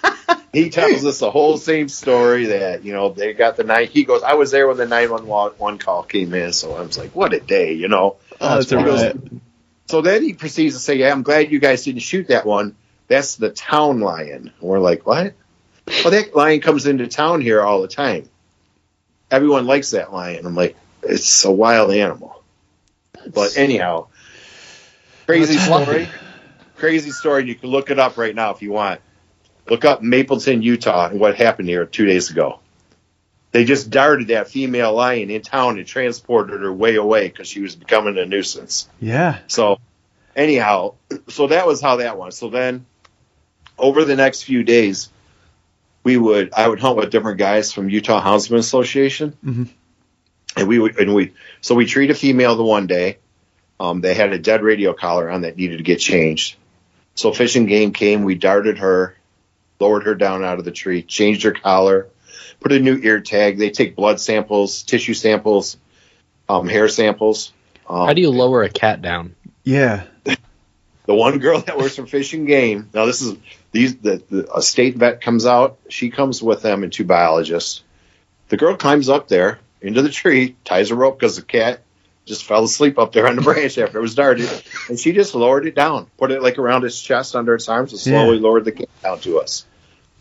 he tells us the whole same story that you know they got the night. He goes, "I was there when the nine one one call came in." So I was like, "What a day!" You know. Oh, that's right. So then he proceeds to say, "Yeah, I'm glad you guys didn't shoot that one. That's the town lion." And we're like, "What?" Well, that lion comes into town here all the time. Everyone likes that lion. I'm like, it's a wild animal. But anyhow, crazy story. Crazy story. You can look it up right now if you want. Look up Mapleton, Utah, and what happened here two days ago. They just darted that female lion in town and transported her way away because she was becoming a nuisance. Yeah. So, anyhow, so that was how that was. So then, over the next few days, we would I would hunt with different guys from Utah Houndsmen Association, Mhm. and we would and we so we treat a female the one day. Um, they had a dead radio collar on that needed to get changed. So Fish and Game came. We darted her, lowered her down out of the tree, changed her collar, put a new ear tag. They take blood samples, tissue samples, um, hair samples. Um, How do you lower a cat down? Yeah. the one girl that works for Fish and Game. Now this is these the, the a state vet comes out. She comes with them and two biologists. The girl climbs up there into the tree, ties a rope because the cat just fell asleep up there on the branch after it was darted, and she just lowered it down, put it like around its chest under its arms, and slowly lowered the cat down to us.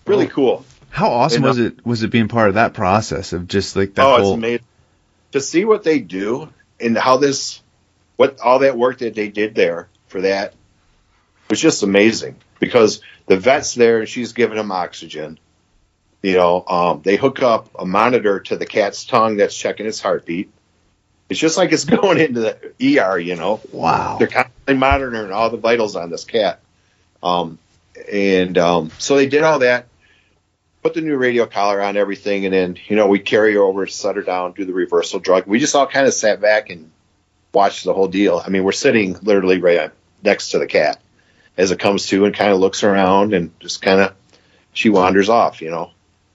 Really cool. How awesome And, uh, was it? Was it being part of that process of just like that oh, it's whole? amazing to see what they do and how this, what all that work that they did there for that was just amazing because the vet's there and she's giving him oxygen. You know, um, they hook up a monitor to the cat's tongue that's checking its heartbeat. It's just like it's going into the ER. You know, Wow. they're constantly monitoring all the vitals on this cat. Um, and um, so they did all that, put the new radio collar on everything, and then you know we carry her over, set her down, do the reversal drug. We just all kind of sat back and watched the whole deal. I mean, we're sitting literally right next to the cat as it comes to and kind of looks around and just kind of she wanders off. You know.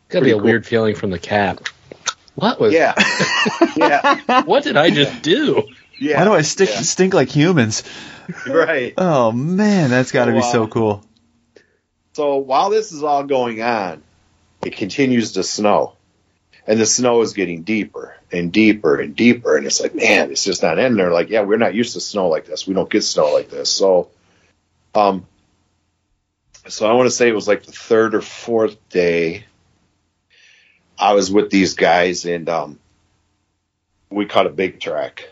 It's Gotta Pretty be a cool. weird feeling from the cat. What was? Yeah. yeah. What did I just do? Yeah. Why do I stick Yeah. stink like humans? Right. Oh man, that's got to Oh, be wow. so cool. So while this is all going on, it continues to snow. And the snow is getting deeper and deeper and deeper. And it's like, man, it's just not ending. They're like, yeah, we're not used to snow like this. We don't get snow like this. So, um, so I want to say it was like the third or fourth day. I was with these guys and um, we caught a big track.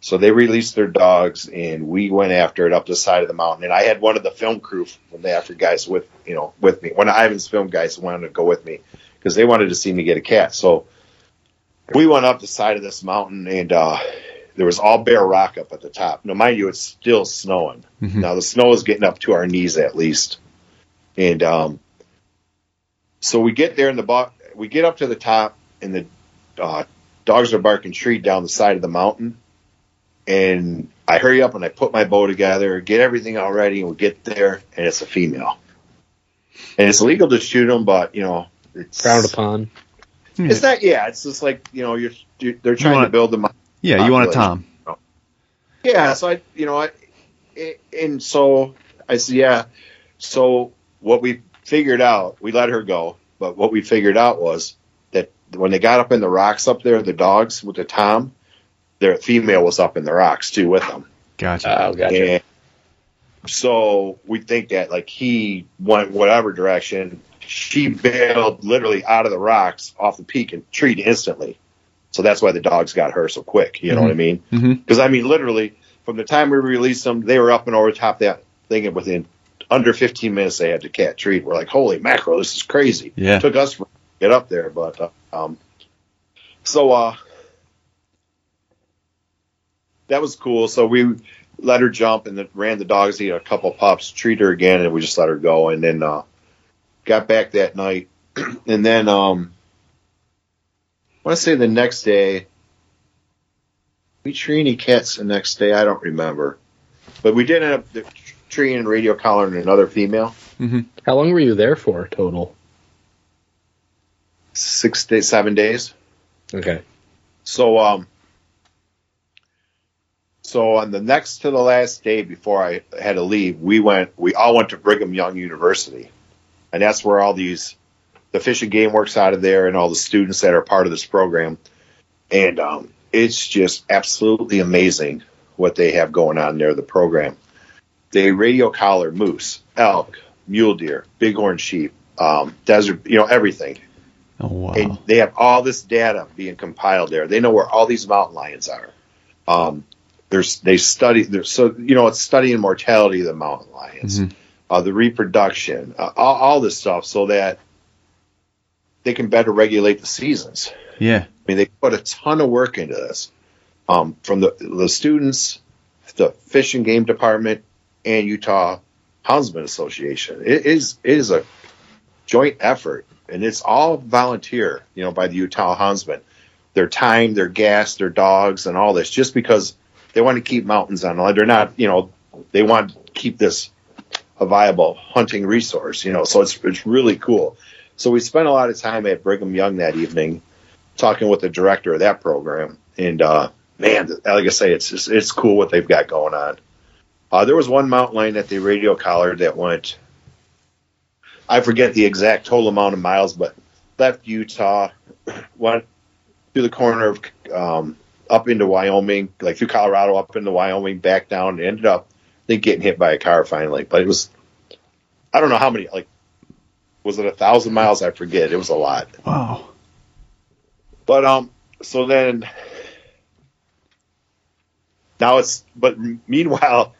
So they released their dogs, and we went after it up the side of the mountain. And I had one of the film crew from the Africa guys with you know with me. One of Ivan's film guys wanted to go with me because they wanted to see me get a cat. So we went up the side of this mountain, and uh, there was all bare rock up at the top. Now, mind you, it's still snowing. Mhm. Now the snow is getting up to our knees at least, and um, so we get there, and the bo- we get up to the top, and the uh, dogs are barking treat down the side of the mountain and I hurry up and I put my bow together, get everything all ready, and we get there, and it's a female. And it's illegal to shoot them, but you know, it's Frowned upon. It's not. Yeah, it's just like you know, you're, you're they're trying want- to build them. Yeah, you want a. Tom. Yeah, so I, you know, I, and so I said, yeah. So what we figured out, we let her go, but what we figured out was that when they got up in the rocks up there, the dogs with the tom, their female was up in the rocks too with them. Gotcha. Oh, gotcha. And so we think that like he went whatever direction. She bailed literally out of the rocks off the peak and treed instantly. So that's why the dogs got her so quick. You know what I mean? Mhm. Because I mean, literally, from the time we released them, they were up and over top that thing, within under 15 minutes, they had to cat treat. We're like, holy mackerel, this is crazy. Yeah. It took us to get up there, but uh, um, so uh, that was cool. So we let her jump and then ran the dogs, eat a couple pups, treat her again, and we just let her go. And then uh, got back that night, and then um, I want to say the next day. We treat any cats the next day. I don't remember, but we did end up the- treating and radio collaring another female. How long were you there for total? Six days, seven days. Okay. So um so on the next to the last day before I had to leave, we went we all went to Brigham Young University. And that's where all these the fish and game works out of there and all the students that are part of this program. And um it's just absolutely amazing what they have going on there, the program. They radio collar moose, elk, mule deer, bighorn sheep, um, desert, you know, everything Oh wow. and they have all this data being compiled there. They know where all these mountain lions are. Um, there's they study there's so you know it's studying mortality of the mountain lions, Mhm. uh, the reproduction, uh, all, all this stuff, so that they can better regulate the seasons. Yeah. I mean, they put a ton of work into this um, from the the students, the Fish and Game Department, and Utah Houndsmen Association. It is it is a joint effort, and it's all volunteer. You know, by the Utah Houndsmen, their time, their gas, their dogs, and all this, just because they want to keep mountains on. They're not, you know, they want to keep this a viable hunting resource. You know, so it's it's really cool. So we spent a lot of time at Brigham Young that evening talking with the director of that program, and uh, man, like I say, it's just, it's cool what they've got going on. Uh, there was one mountain lion that they radio collared that went, I forget the exact total amount of miles, but left Utah, went through the corner of um, up into Wyoming, like through Colorado, up into Wyoming, back down, and ended up, I think, getting hit by a car finally. But it was, I don't know how many, like, was it a thousand miles? I forget. It was a lot. Wow. But um, so then now it's but meanwhile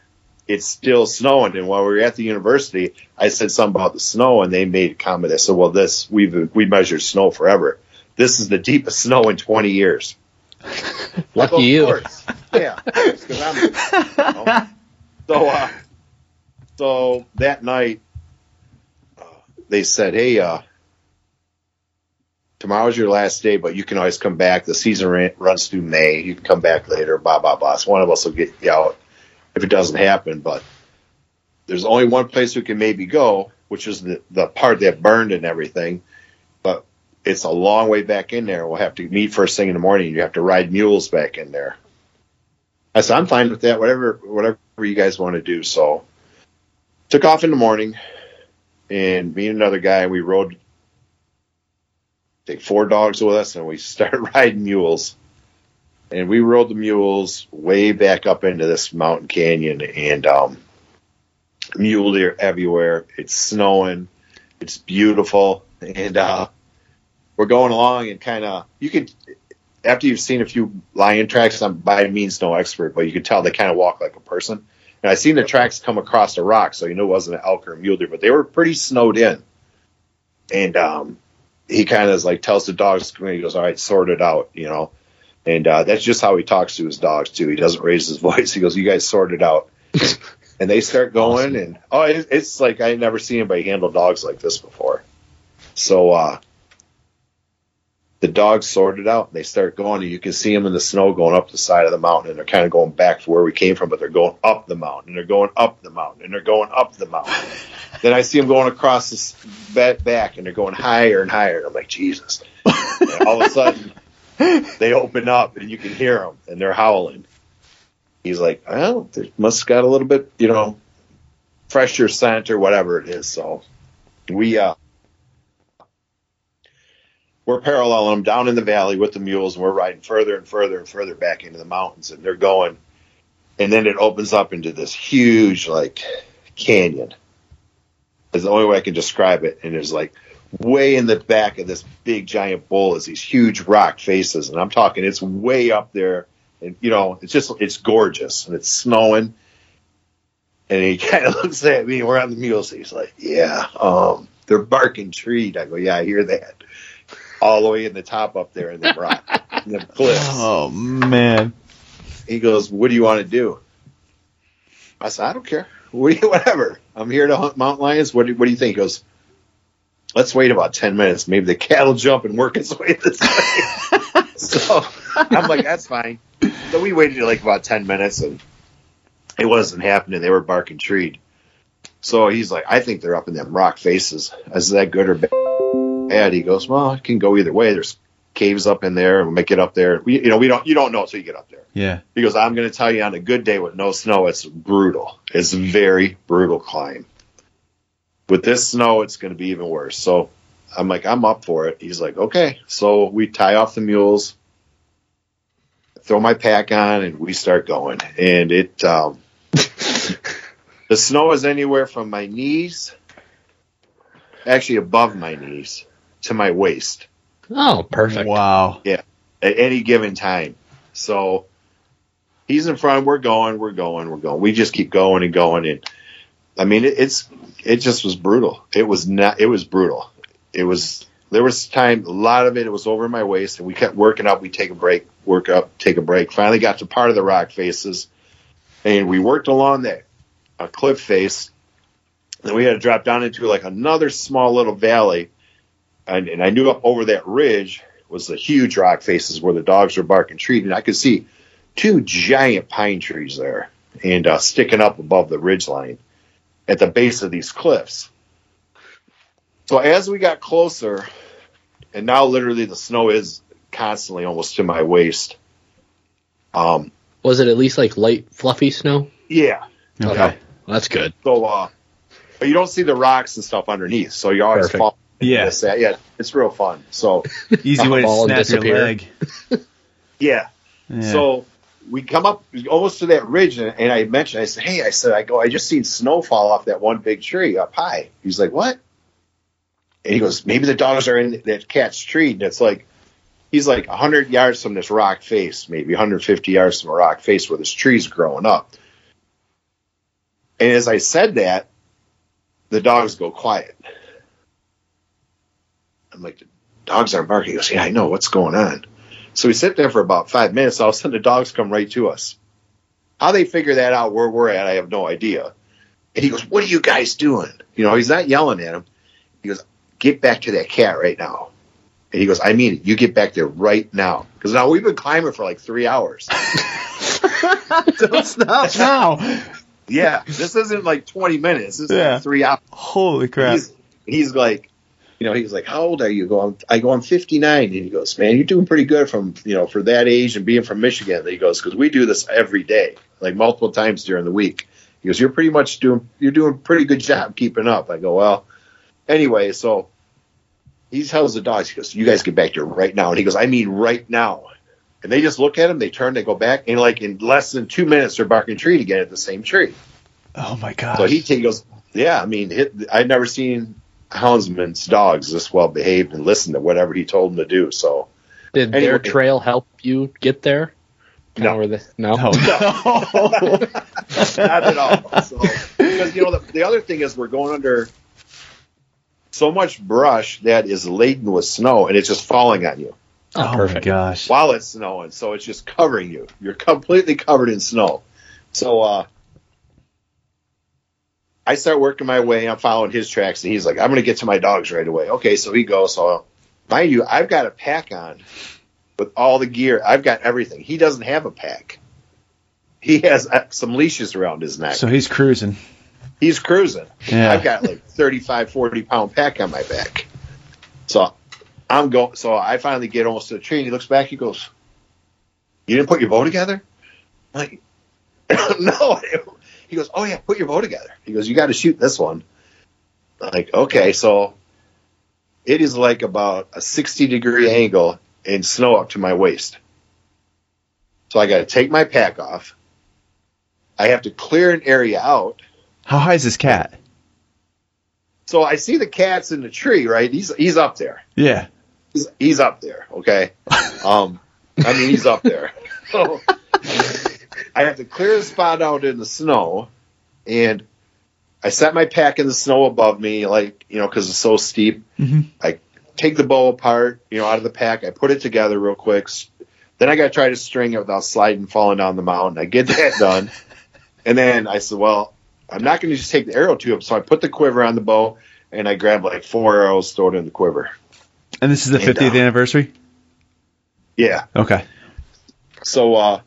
it's still snowing. And while we were at the university, I said something about the snow, and they made a comment. I said, "Well, this we've we measured snow forever. This is the deepest snow in 20 years." Lucky you. Yeah. 'cause I'm- you know. So, uh, so that night, uh, they said, "Hey, uh, tomorrow's your last day, but you can always come back. The season ran, runs through May. You can come back later. Blah blah blah. So one of us will get you out if it doesn't happen. But there's only one place we can maybe go, which is the the part that burned and everything. But it's a long way back in there. We'll have to meet first thing in the morning. You have to ride mules back in there." I said, I'm fine with that. Whatever, whatever you guys want to do. So, took off in the morning, and me and another guy, we rode. Take four dogs with us, and we started riding mules. And we rode the mules way back up into this mountain canyon, and um, mule deer everywhere. It's snowing. It's beautiful, and uh, we're going along, and kind of you could after you've seen a few lion tracks, I'm by means no expert, but you could tell they kind of walk like a person. And I seen the tracks come across a rock, so you knew it wasn't an elk or a mule deer, but they were pretty snowed in. And um, he kind of like tells the dogs, he goes, "All right, sort it out," you know. And uh, that's just how he talks to his dogs too. He doesn't raise his voice. He goes, "You guys sort it out." and they start going, and oh, it, it's like I never seen anybody handle dogs like this before. So uh, the dogs sorted out and they start going and you can see them in the snow going up the side of the mountain and they're kind of going back to where we came from but they're going up the mountain and they're going up the mountain and they're going up the mountain then i see them going across this back, back and they're going higher and higher and i'm like jesus and all of a sudden they open up and you can hear them and they're howling he's like well they must got a little bit you know fresher scent or whatever it is so we uh we're paralleling them down in the valley with the mules, and we're riding further and further and further back into the mountains, and they're going, and then it opens up into this huge, like, canyon. Is the only way I can describe it. And it's like way in the back of this big giant bowl is these huge rock faces, and I'm talking it's way up there, and you know it's just it's gorgeous, and it's snowing. And he kind of looks at me. We're on the mules. He's like, "Yeah, um, they're barking treed." I go, "Yeah, I hear that." All the way in the top up there in the rock, in the cliffs. Oh man. He goes, "What do you want to do?" I said, "I don't care. What do you, whatever. I'm here to hunt mountain lions. What do, what do you think?" He goes, "Let's wait about ten minutes. Maybe the cat'll jump and work its way this way." so I'm like, "That's fine." So we waited like about ten minutes, and it wasn't happening. They were barking treed. So he's like, "I think they're up in them rock faces. Is that good or bad?" He goes, "Well, it can go either way. There's caves up in there, and we'll make it up there. We, you know, we don't you don't know until you get up there." Yeah. He goes, I'm going to tell you on a good day with no snow, it's brutal. It's a very brutal climb. With this snow, it's going to be even worse. So I'm like, I'm up for it. He's like, okay. So we tie off the mules, throw my pack on, and we start going. And it, um, the snow is anywhere from my knees, actually above my knees, to my waist Oh, perfect. Wow. Yeah. At any given time. So he's in front. We're going. We're going. We're going. We just keep going and going. And I mean, it, it's it just was brutal. It was not. It was brutal. It was. There was time. A lot of it. It was over my waist, and we kept working up. We take a break. Work up. Take a break. Finally got to part of the rock faces, and we worked along that a cliff face. Then we had to drop down into like another small little valley, and, and I knew up over that ridge was the huge rock faces where the dogs were barking treed, and I could see two giant pine trees there and uh, sticking up above the ridge line at the base of these cliffs. So as we got closer, and now literally the snow is constantly almost to my waist. Um, Was it at least like light, fluffy snow? yeah. Okay. That's good. So, uh, but you don't see the rocks and stuff underneath, so you always Perfect. fall. into Yeah. this. yeah, it's real fun. So, Easy way to snap your leg. yeah, Yeah. So we come up almost to that ridge, and, and I mentioned, I said, "Hey, I said, I go, I just seen snow fall off that one big tree up high." He's like, "What?" And he goes, "Maybe the dogs are in that cat's tree." And it's like, he's like 100 yards from this rock face, maybe 150 yards from a rock face where this tree's growing up. And as I said that, the dogs go quiet. I'm like, the dogs aren't barking. He goes, "Yeah, I know. What's going on?" So we sit there for about five minutes. All of a sudden, the dogs come right to us. How they figure that out where we're at, I have no idea. And he goes, "What are you guys doing?" You know, he's not yelling at him. He goes, "Get back to that cat right now." And he goes, "I mean it. You get back there right now." Because now we've been climbing for like three hours. Don't stop now. yeah, this isn't like twenty minutes. This is Yeah. like three hours. Holy crap. He's, he's like, you know, he's like, how old are you? Go, I go, I'm 59. And he goes, man, you're doing pretty good from, you know, for that age and being from Michigan. And he goes, because we do this every day, like multiple times during the week. He goes, you're pretty much doing, you're doing a pretty good job keeping up. I go, well, anyway, so he tells the dogs, he goes, you guys get back here right now. And he goes, I mean, right now. And they just look at him, they turn, they go back, and like in less than two minutes, they're barking tree again at the same tree. oh my god. So he, he goes, yeah, I mean, I'd never seen houndsman's dogs this well behaved and listen to whatever he told them to do. So Did Anyway. their trail help you get there? Kinda No. where the- no. no. not at all. So, because you know the, the other thing is we're going under so much brush that is laden with snow and it's just falling on you Oh, oh my perfect. gosh. while it's snowing. So it's just covering you. You're completely covered in snow. So uh, I start working my way. I'm following his tracks, and he's like, "I'm going to get to my dogs right away." Okay, so he goes. So mind you, I've got a pack on with all the gear. I've got everything. He doesn't have a pack. He has uh, some leashes around his neck. So he's cruising. he's cruising. Yeah. I've got like 35, 40 pound pack on my back. So I'm going. So I finally get almost to the tree, and he looks back. He goes, "You didn't put your bow together?" I'm like, no. He goes, "Oh yeah, put your bow together." He goes, "You got to shoot this one." I'm like, okay, so it is like about a 60 degree angle and snow up to my waist. So I got to take my pack off. I have to clear an area out How high is this cat? So I see the cat's in the tree, right? He's he's up there. Yeah. He's, he's up there. Okay. Um, I mean he's up there. So I have to clear the spot out in the snow, and I set my pack in the snow above me, like you know, because it's so steep. Mhm. I take the bow apart, you know, out of the pack. I put it together real quick. Then I got to try to string it without sliding, and falling down the mountain. I get that done, and then I said, "Well, I'm not going to just take the arrow tube." So I put the quiver on the bow, and I grabbed like four arrows, throw it in the quiver. And this is the And, 50th uh, anniversary? Yeah. Okay. So uh,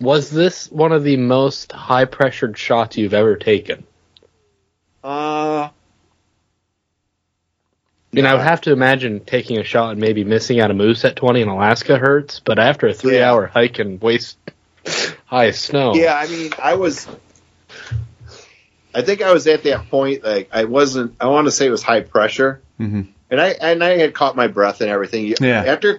Was this one of the most high pressured shots you've ever taken? uh, I mean, I would have to imagine taking a shot and maybe missing out a moose at 20 in Alaska hurts, but after a three Yeah. hour hike and waist high snow. Yeah, I mean, I was. I think I was at that point. Like, I wasn't. I want to say it was high pressure, hmm and I and I had caught my breath and everything. Yeah. After,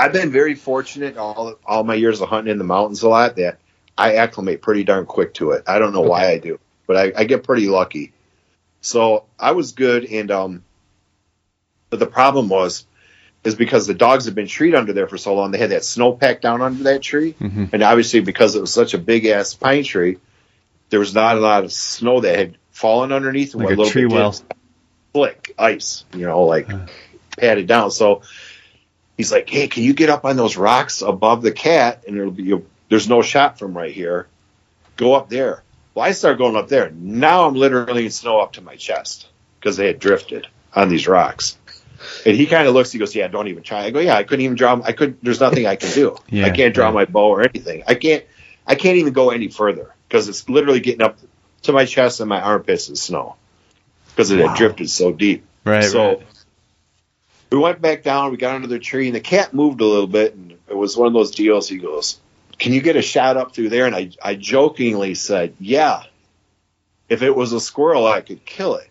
I've been very fortunate all all my years of hunting in the mountains a lot that I acclimate pretty darn quick to it. I don't know why I do, but I, I get pretty lucky. So I was good, and um, but the problem was, is because the dogs had been treed under there for so long, they had that snow pack down under that tree. hmm And obviously, because it was such a big ass pine tree, there was not a lot of snow that had fallen underneath. and Like what a little tree bit well. Slick ice, you know, like Uh. patted down. So he's like, "Hey, can you get up on those rocks above the cat? And it'll be there's no shot from right here. Go up there." Well, I start going up there. Now I'm literally in snow up to my chest because they had drifted on these rocks. And he kind of looks. He goes, "Yeah, don't even try." I go, "Yeah, I couldn't even draw. I could. There's nothing I can do. Yeah, I can't draw yeah. my bow or anything. I can't. I can't even go any further because it's literally getting up to my chest and my armpits in snow because it Wow. had drifted so deep. Right, so right. We went back down. We got under the tree, and the cat moved a little bit, and it was one of those deals. He goes, "Can you get a shot up through there?" And I, I jokingly said, "Yeah. If it was a squirrel, I could kill it."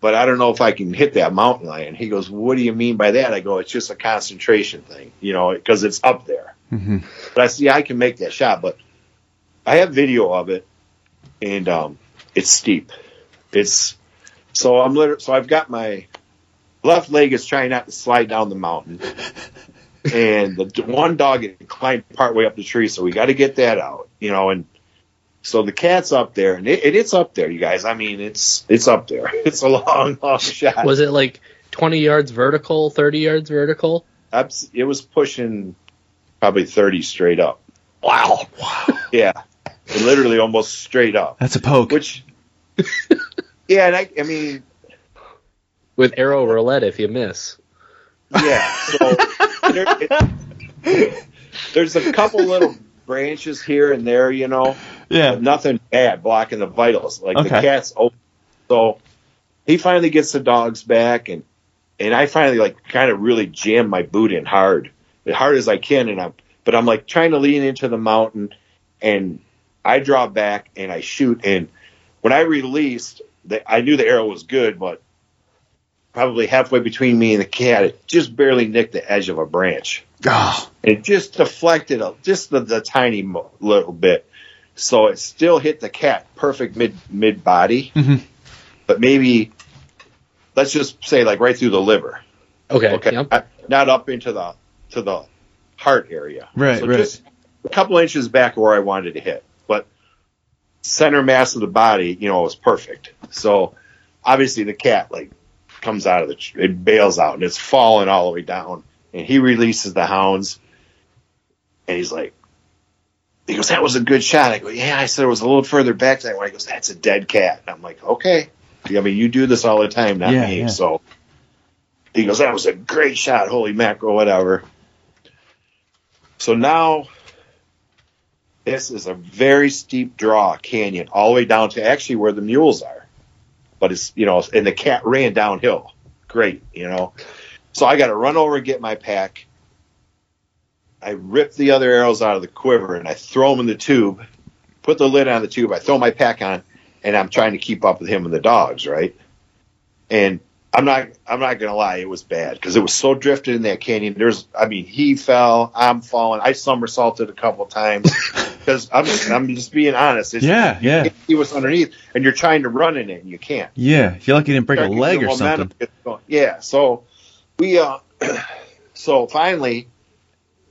But I don't know if I can hit that mountain lion. He goes, "What do you mean by that?" I go, "It's just a concentration thing, you know, because it's up there." hmm But I see I can make that shot, but I have video of it, and um, it's steep. It's so I'm literally so I've got my left leg is trying not to slide down the mountain, and the one dog had climbed partway up the tree, so we got to get that out, you know. And so the cat's up there, and it, it, it's up there, you guys. I mean, it's it's up there. It's a long, long shot. Was it like 20 yards vertical, 30 yards vertical? It was pushing probably 30 straight up. Wow. Yeah, literally almost straight up. That's a poke. Which, yeah, and I, I mean, With arrow roulette if you miss. yeah. So there, it, there's a couple little branches here and there, you know, yeah. nothing bad blocking the vitals. Like the cat's open. So he finally gets the dogs back, and and I finally like kind of really jam my boot in hard, as hard as I can, and I'm but I'm like trying to lean into the mountain, and I draw back and I shoot, and when I released, the, I knew the arrow was good, but probably halfway between me and the cat, it just barely nicked the edge of a branch. Oh, It just deflected a, just the, the tiny mo- little bit, so it still hit the cat perfect mid mid body, Mhm. but maybe let's just say like right through the liver. Okay. Okay, Yep. not, not up into the to the heart area. Right, so right. just a couple inches back where I wanted to hit, but center mass of the body, you know, was perfect. So obviously the cat like comes out of the tr- it bails out and it's falling all the way down, and he releases the hounds, and he's like. He goes, that was a good shot. I go, yeah. I said it was a little further back that way. He goes, that's a dead cat. And I'm like, okay. I mean, you do this all the time, not Yeah, me. yeah. So he goes, that was a great shot. Holy mackerel, whatever. So now this is a very steep draw canyon all the way down to actually where the mules are. But it's, you know, and the cat ran downhill. Great, you know. So I got to run over and get my pack. I rip the other arrows out of the quiver and I throw them in the tube, put the lid on the tube. I throw my pack on, and I'm trying to keep up with him and the dogs, right? And I'm not. I'm not gonna lie. It was bad because it was so drifted in that canyon. There's. I mean, he fell. I'm falling. I somersaulted a couple times because I'm. I'm just being honest. It's, Yeah, yeah. He was underneath, and you're trying to run in it, and you can't. Yeah, you feel like you didn't break a leg or something. Yeah. So we. uh So finally,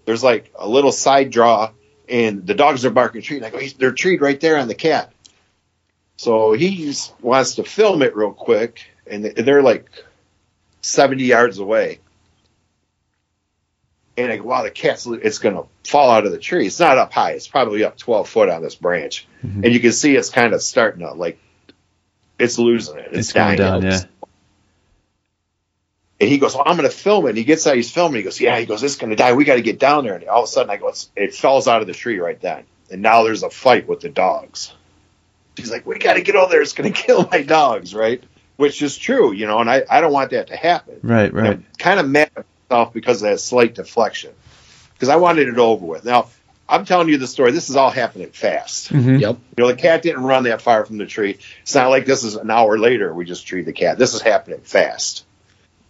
there's like a little side draw, and the dogs are barking treat. And I go, they're treed right there on the cat. So he wants to film it real quick, and they're like 70 yards away. And I go, wow, the cat's it's going to fall out of the tree. It's not up high. It's probably up 12 foot on this branch. Mhm. And you can see it's kind of starting to like, it's losing it. It's, It's going dying. down, yeah. And he goes, well, I'm going to film it. And he gets out, he's filming. He goes, yeah, he goes, it's going to die. We got to get down there. And all of a sudden I go, it's, it falls out of the tree right then. And now there's a fight with the dogs. He's like, we got to get over there. It's going to kill my dogs, right? Which is true, you know, and I, I don't want that to happen. Right, right. I'm kind of mad at myself because of that slight deflection. Because I wanted it over with. Now, I'm telling you the story. This is all happening fast. Mhm. Yep. You know, the cat didn't run that far from the tree. It's not like this is an hour later we just treed the cat. This is happening fast.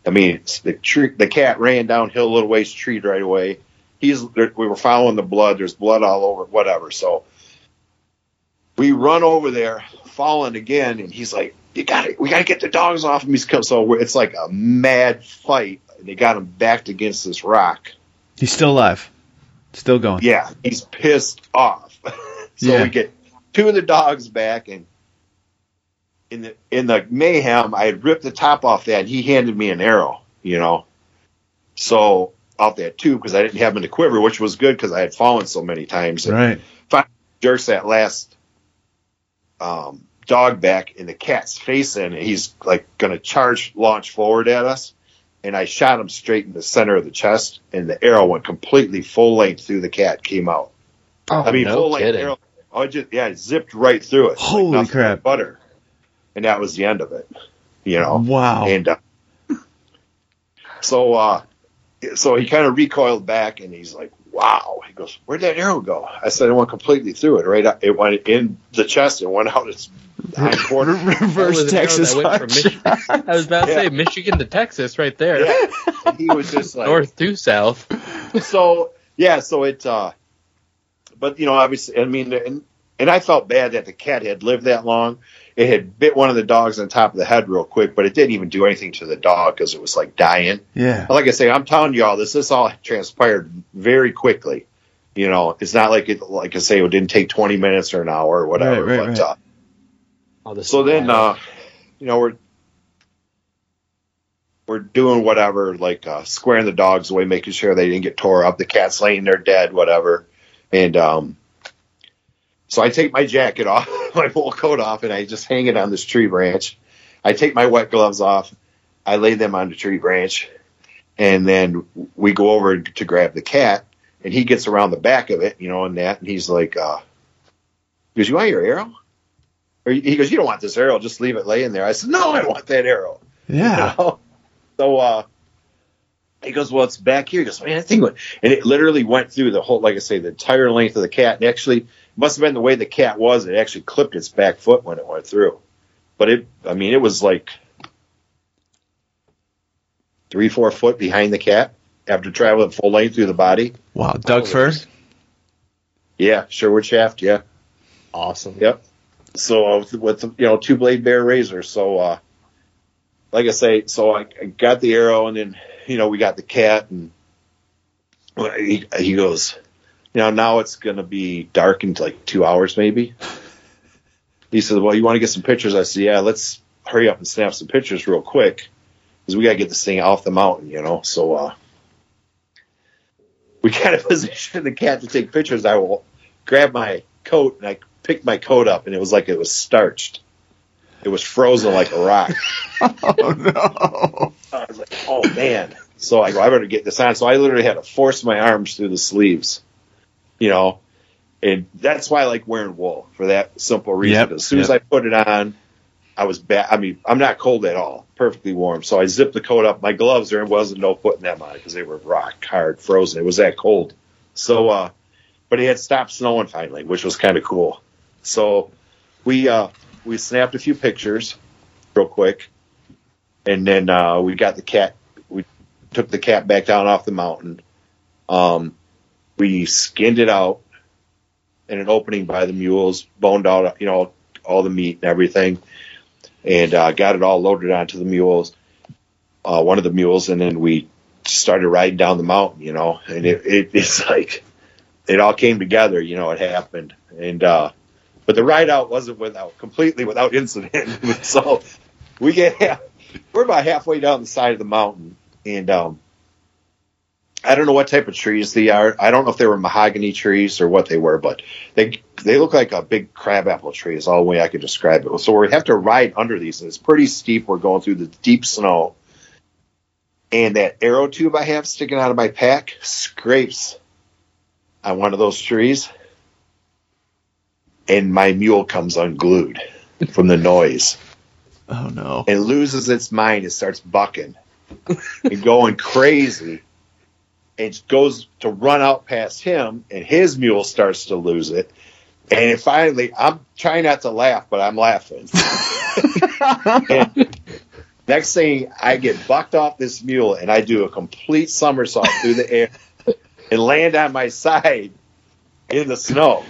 I mean, it's the tree, the cat ran downhill a little ways, treed right away. He's we were following the blood. There's blood all over, whatever. So we run over there, falling again, and he's like, "You got to, we got to get the dogs off him." He's come, so we're- it's like a mad fight. They got him backed against this rock. He's still alive. Still going. Yeah, he's pissed off. so Yeah. we get two of the dogs back, and in the in the mayhem, I had ripped the top off that. And he handed me an arrow, you know. So off that tube because I didn't have him in the quiver, which was good because I had fallen so many times. And Right. jerks that last um, dog back, and the cat's facing, and he's like going to charge, launch forward at us. And I shot him straight in the center of the chest, and the arrow went completely full length through the cat, came out. Oh, I mean, no full length arrow. Oh, it just yeah, it zipped right through it. Holy but crap. Butter, and that was the end of it. You know. Wow. And uh, so, uh, so he kind of recoiled back, and he's like, "Wow!" He goes, "Where'd that arrow go?" I said, "It went completely through it. Right, it went in the chest and went out its hind quarter." Reverse was an arrow Texas that went from. Michigan. I was about to Yeah. say Michigan to Texas, right there, yeah, he was just like, north to south. so yeah, so it, uh, but you know, obviously, I mean, and, and I felt bad that the cat had lived that long. It had bit one of the dogs on top of the head real quick, but it didn't even do anything to the dog because it was like dying. Yeah. Like I say, I'm telling you all this. This all transpired very quickly. You know, it's not like it. Like I say, it didn't take 20 minutes or an hour or whatever. Right, right, but right. Uh, Oh, this so then, uh, you know, we're we're doing whatever, like uh, squaring the dogs away, making sure they didn't get tore up. The cat's laying there dead, whatever. And um, so I take my jacket off, my wool coat off, and I just hang it on this tree branch. I take my wet gloves off. I lay them on the tree branch, and then we go over to grab the cat, and he gets around the back of it, you know, and that, and he's like, uh, he goes, "You want your arrow?" Or he goes, "You don't want this arrow? Just leave it laying there." I said, "No, I want that arrow." Yeah. You know? So uh, he goes, "Well, it's back here." He goes, "Man, that thing went," and it literally went through the whole, like I say, the entire length of the cat. And actually, must have been the way the cat was. It actually clipped its back foot when it went through. But it, I mean, it was like three, four foot behind the cat after traveling full length through the body. Wow. Doug Oh, first. Yeah, Sherwood shaft. Yeah. awesome. Yep. So uh, with, with the, you know two blade bear razor. So uh, like I say, so I, I got the arrow, and then you know we got the cat, and he, he goes, you know now it's gonna be dark in like two hours maybe. He said, "Well, you want to get some pictures?" I said, "Yeah, let's hurry up and snap some pictures real quick because we gotta get this thing off the mountain, you know." So uh, we kind of positioned the cat to take pictures. I will grab my coat and I picked my coat up and it was like it was starched. It was frozen like a rock. Oh no. I was like, oh man. So I go, I better get this on. So I literally had to force my arms through the sleeves, you know, and that's why I like wearing wool for that simple reason. Yep, as soon as I put it on, I was bad. I mean, I'm not cold at all, perfectly warm. So I zipped the coat up. My gloves, there wasn't no putting them on because they were rock hard, frozen. It was that cold. So, uh, but it had stopped snowing finally, which was kind of cool. So we, uh, we snapped a few pictures real quick. and then uh, we got the cat. We took the cat back down off the mountain. Um, we skinned it out in an opening by the mules, boned out, you know, all the meat and everything, and uh, got it all loaded onto the mules. Uh, one of the mules, and then we started riding down the mountain, you know, and it, it, it's like it all came together, you know, it happened, and uh, but the ride out wasn't without completely without incident. so we get we're about halfway down the side of the mountain, and um, I don't know what type of trees they are. I don't know if they were mahogany trees or what they were, but they they look like a big crabapple tree. Is all the way I could describe it. So we have to ride under these, and it's pretty steep. We're going through the deep snow, and that arrow tube I have sticking out of my pack scrapes on one of those trees, and my mule comes unglued from the noise Oh no. and loses its mind It starts bucking and going crazy and goes to run out past him and his mule starts to lose it. And it finally i'm trying not to laugh but i'm laughing. Next thing i get bucked off this mule and i do a complete somersault through the air and land on my side in the snow.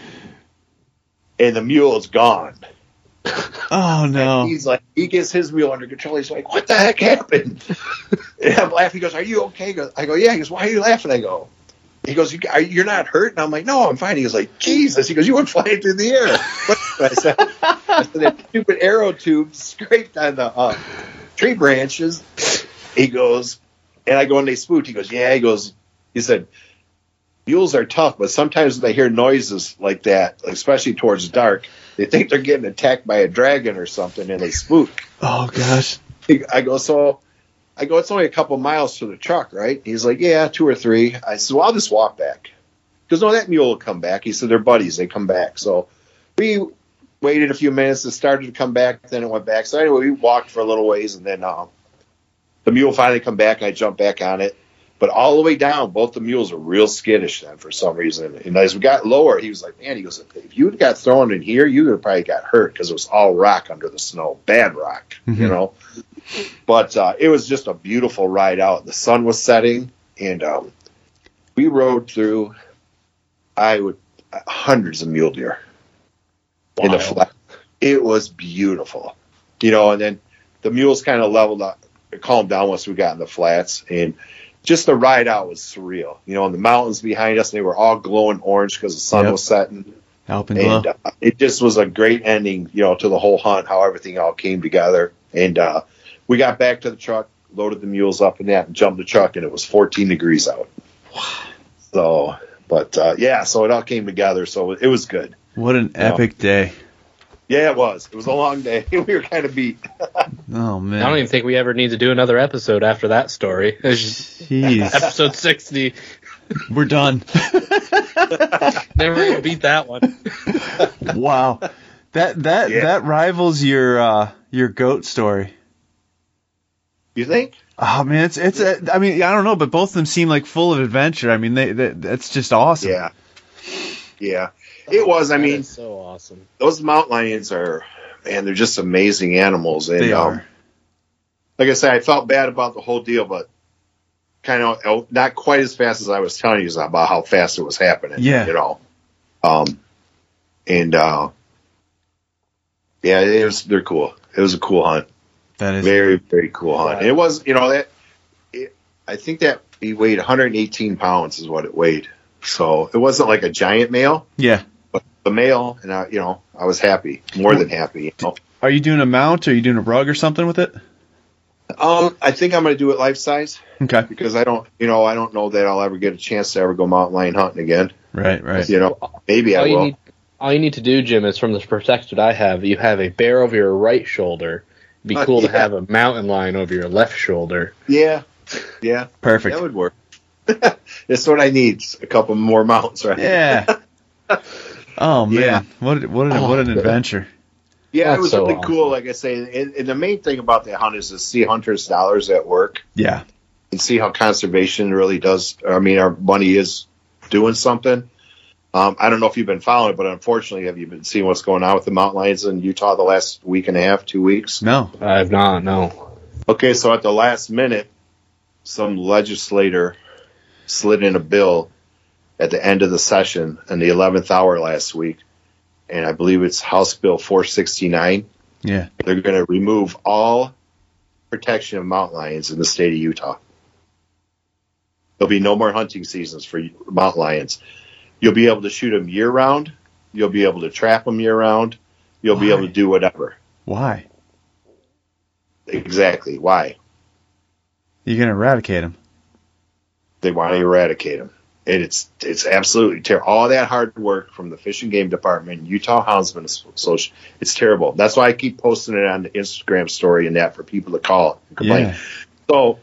And the mule is gone. Oh no. and he's like, he gets his mule under control. He's like, what the heck happened? and I'm laughing. He goes, are you okay? I go, yeah. He goes, why are you laughing? I go, he goes, you, are, you're not hurt? And I'm like, no, I'm fine. He goes like, Jesus. He goes, you went flying through the air. I said, I said, that stupid arrow tube scraped on the uh, tree branches. He goes, and I go, and they spooked. He goes, yeah. He goes, he said, mules are tough, but sometimes they hear noises like that, especially towards dark. They think they're getting attacked by a dragon or something, and they spook. Oh gosh. I go, so I go, it's only a couple miles to the truck, right? He's like, yeah, two or three. I said, well, I'll just walk back. Because no, that mule will come back. He said, they're buddies. They come back. So we waited a few minutes. It started to come back. Then it went back. So anyway, we walked for a little ways, and then um, the mule finally come back. And I jumped back on it. But all the way down, both the mules were real skittish then for some reason. And as we got lower, he was like, man, he goes, if you got thrown in here, you would have probably got hurt because it was all rock under the snow. Bad rock, you Mhm. know? But uh, it was just a beautiful ride out. The sun was setting, and um, we rode through, I would, hundreds of mule deer in the flat. It was beautiful, you know. And then the mules kind of leveled up, calmed down once we got in the flats, and just the ride out was surreal. You know, and the mountains behind us, they were all glowing orange because the sun Yep. was setting, Alpenglow. and uh, it just was a great ending, you know, to the whole hunt. How everything all came together, and uh, we got back to the truck, loaded the mules up in that, and jumped the truck, and it was 14 degrees out. So, but uh, yeah, so it all came together. So it was good. what an epic day. Yeah, it was. It was a long day. we were kind of beat. Oh man. I don't even think we ever need to do another episode after that story. Jeez. episode 60. We're done. Never gonna beat that one. wow. That that Yeah. that rivals your uh your goat story. You think? Oh man, it's it's a, I mean I don't know, but both of them seem like full of adventure. I mean they, they that's just awesome. Yeah. Yeah. It was. I mean, so awesome. those mountain lions are, man, they're just amazing animals. And, They um, are. like I said, I felt bad about the whole deal, but kind of not quite as fast as I was telling you about how fast it was happening. Yeah. You know, um, and, uh, yeah, it was, they're cool. It was a cool hunt. That is Very, very cool hunt. Wow. It was, you know, that, it, I think that he weighed 118 pounds is what it weighed. So it wasn't like a giant male, yeah. But the mail, and I, you know, I was happy, more than happy. You know? Are you doing a mount? Or are you doing a rug or something with it? Um, I think I'm going to do it life size Okay. because I don't, you know, I don't know that I'll ever get a chance to ever go mountain lion hunting again. Right, right. You know, maybe I all you will. need all you need to do, Jim, is from the perspective I have, you have a bear over your right shoulder. It'd be Uh, cool to have a mountain lion over your left shoulder. yeah, yeah, Perfect. that would work. That's what I need. A couple more mounts, right? Yeah. Oh man, Yeah. what what an, Oh, what an adventure. Yeah, That's it was so really awesome. cool. Like I say, and, and the main thing about that hunt is to see hunters' dollars at work. Yeah. and see how conservation really does. I mean, our money is doing something. Um, I don't know if you've been following it, but unfortunately, have you been seeing what's going on with the mountain lions in Utah the last week and a half, two weeks? No. I've not, no. Okay, so at the last minute, some legislator slid in a bill at the end of the session in the 11th hour last week, and I believe it's House Bill 469. Yeah. They're going to remove all protection of mountain lions in the state of Utah. There'll be no more hunting seasons for mountain lions. You'll be able to shoot them year round. You'll be able to trap them year round. You'll be able to do whatever. Why? Exactly. Why? You're gonna eradicate them. They want to eradicate them. And it's it's absolutely terrible. All that hard work from the Fish and Game Department, Utah Houndsmen Association, it's terrible. That's why I keep posting it on the Instagram story and that for people to call and complain. Yeah. So,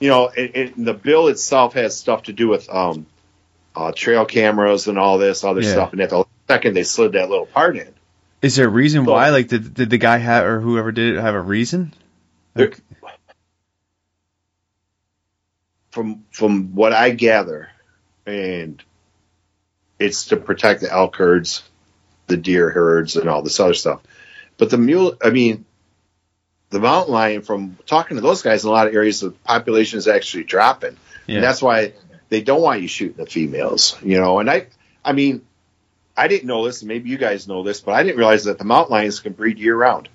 you know, it, it, the bill itself has stuff to do with um, uh, trail cameras and all this other Yeah. stuff. And at the second, they slid that little part in. Is there a reason So- why? Like, did did the guy have or whoever did it have a reason? Like, From from what I gather, and it's to protect the elk herds, the deer herds, and all this other stuff. But the mule, I mean, the mountain lion. From talking to those guys in a lot of areas, the population is actually dropping. yeah. And that's why they don't want you shooting the females, you know. And I, I mean, I didn't know this, and maybe you guys know this, but I didn't realize that the mountain lions can breed year round.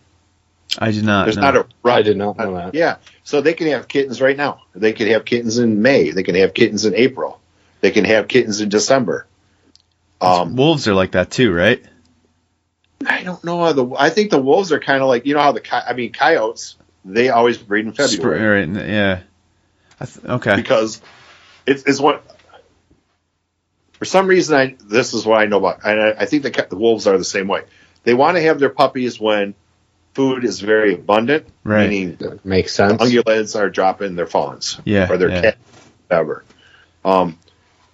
I did not. There's know. not a I did not know that. Yeah, so they can have kittens right now. They can have kittens in May. They can have kittens in April. They can have kittens in December. Um, Wolves are like that too, right? I don't know how the. I think the wolves are kind of like you know how the I mean coyotes. They always breed in February. Spr- right, yeah. I th- okay. because it's, it's what for some reason I this is what I know about and I, I think the, the wolves are the same way. They want to have their puppies when food is very abundant, Right. meaning That makes sense. ungulates are dropping their fawns Yeah. or their yeah. cat, whatever. Um,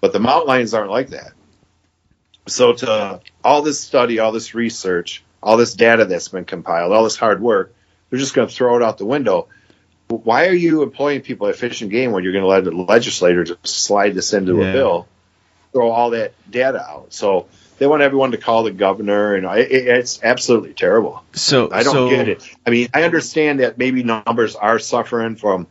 but the mountain lions aren't like that. So to all this study, all this research, all this data that's been compiled, all this hard work, they're just going to throw it out the window. Why are you employing people at Fish and Game when you're going to let the legislator just slide this into Yeah. a bill, throw all that data out? So they want everyone to call the governor, and it, it- it's absolutely terrible. So I don't so, get it. I mean, I understand that maybe numbers are suffering from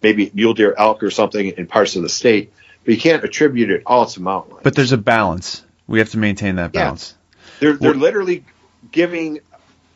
maybe mule deer, elk, or something in parts of the state, but you can't attribute it all to mountain lions. But there's a balance. We have to maintain that balance. Yeah. balance. they're they're Well- literally giving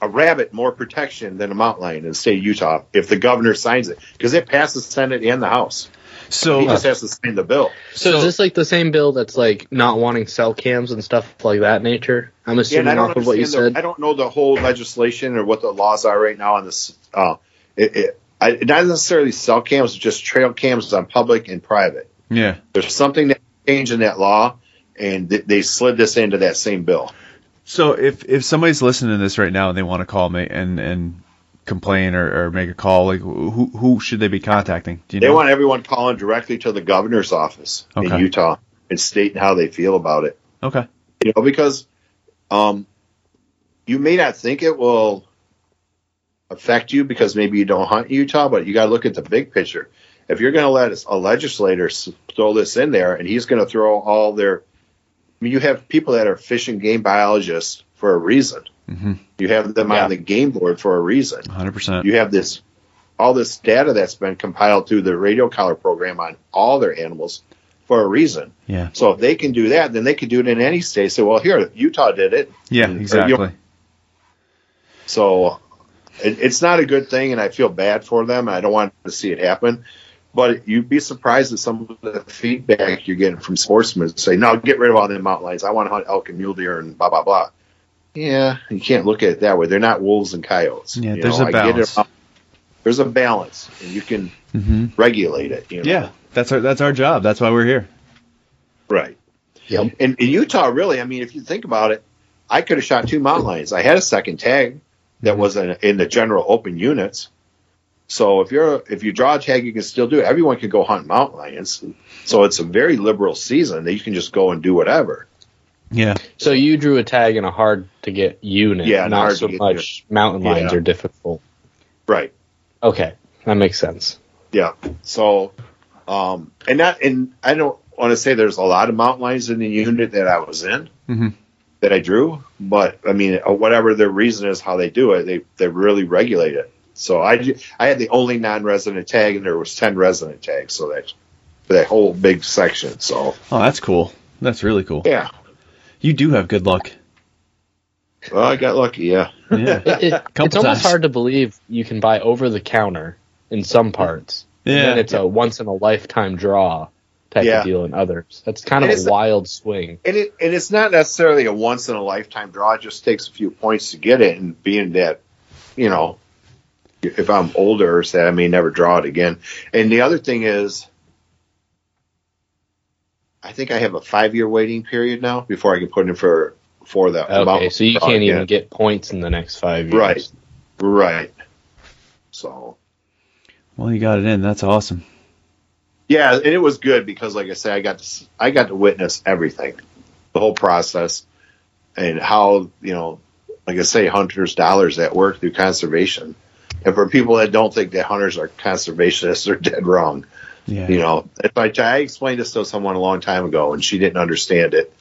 a rabbit more protection than a mountain lion in the state of Utah if the governor signs it because it passed the Senate and the House. So He just has to sign the bill. So, So- is this like the same bill that's like not wanting cell cams and stuff like that nature? I'm assuming and I don't off of what you understand. said. I don't know the whole legislation or what the laws are right now on this. Uh, it, it, I, not necessarily cell cams, just trail cams on public and private. Yeah. There's something that changed in that law, and th- they slid this into that same bill. So if if somebody's listening to this right now and they want to call me and and complain or, or make a call, like who who should they be contacting? Do you They know? want everyone calling directly to the governor's office Okay. in Utah and stating how they feel about it. okay. You know, because um, you may not think it will affect you because maybe you don't hunt in Utah, but you got to look at the big picture. If you're going to let a legislator throw this in there, and he's going to throw all their, I mean, you have people that are fish and game biologists for a reason. Mhm. You have them Yeah. on the game board for a reason. 100%. You have this, all this data that's been compiled through the radio collar program on all their animals for a reason. Yeah. So if they can do that, then they can do it in any state. Say, well, here Utah did it. Yeah, Or, you know, exactly. So it, it's not a good thing, and I feel bad for them. I don't want to see it happen. But you'd be surprised at some of the feedback you're getting from sportsmen say, "No, get rid of all the mountain lions. I want to hunt elk and mule deer and blah blah blah." Yeah, you can't look at it that way. They're not wolves and coyotes. Yeah, You there's know, a I get it. balance. There's a balance, and you can hmm regulate it. You know? Yeah, that's our that's our job. That's why we're here. right. Yep. In, in Utah, really, I mean, if you think about it, I could have shot two mountain lions. I had a second tag that was in, in the general open units. So if you're if you draw a tag, you can still do it. Everyone can go hunt mountain lions. So it's a very liberal season that you can just go and do whatever. Yeah. So you drew a tag in a hard to get unit, Yeah, not hard to so get much mountain lions Yeah. are difficult. Right. Okay, that makes sense. Yeah. So, um, and that, and I don't want to say there's a lot of mountain lions in the unit that I was in hmm that I drew, but I mean, uh, whatever their reason is how they do it, they they really regulate it. So I, I had the only non-resident tag, and there was ten resident tags. So that that whole big section. So Oh, that's cool. That's really cool. yeah, You do have good luck. well, I got lucky. Yeah, Yeah. It, it, Couple it's almost hard to believe you can buy over the counter in some parts. And Yeah. then it's a once in a lifetime draw type Yeah. of deal in others. That's kind of a wild swing. and it and it's not necessarily a once in a lifetime draw. It just takes a few points to get it, and being that, you know, if I'm older, say I may never draw it again. And the other thing is, I think I have a five year waiting period now before I can put in for for the Okay, so you can't even get points in the next five years. Right. right. So Well, you got it in. That's awesome. yeah, and it was good because, like I say, I got to s- I got to witness everything, the whole process, and how you know, like I say, hunters' dollars at work through conservation. And for people that don't think that hunters are conservationists, they're dead wrong. Yeah. You know, if I, I explained this to someone a long time ago, and she didn't understand it.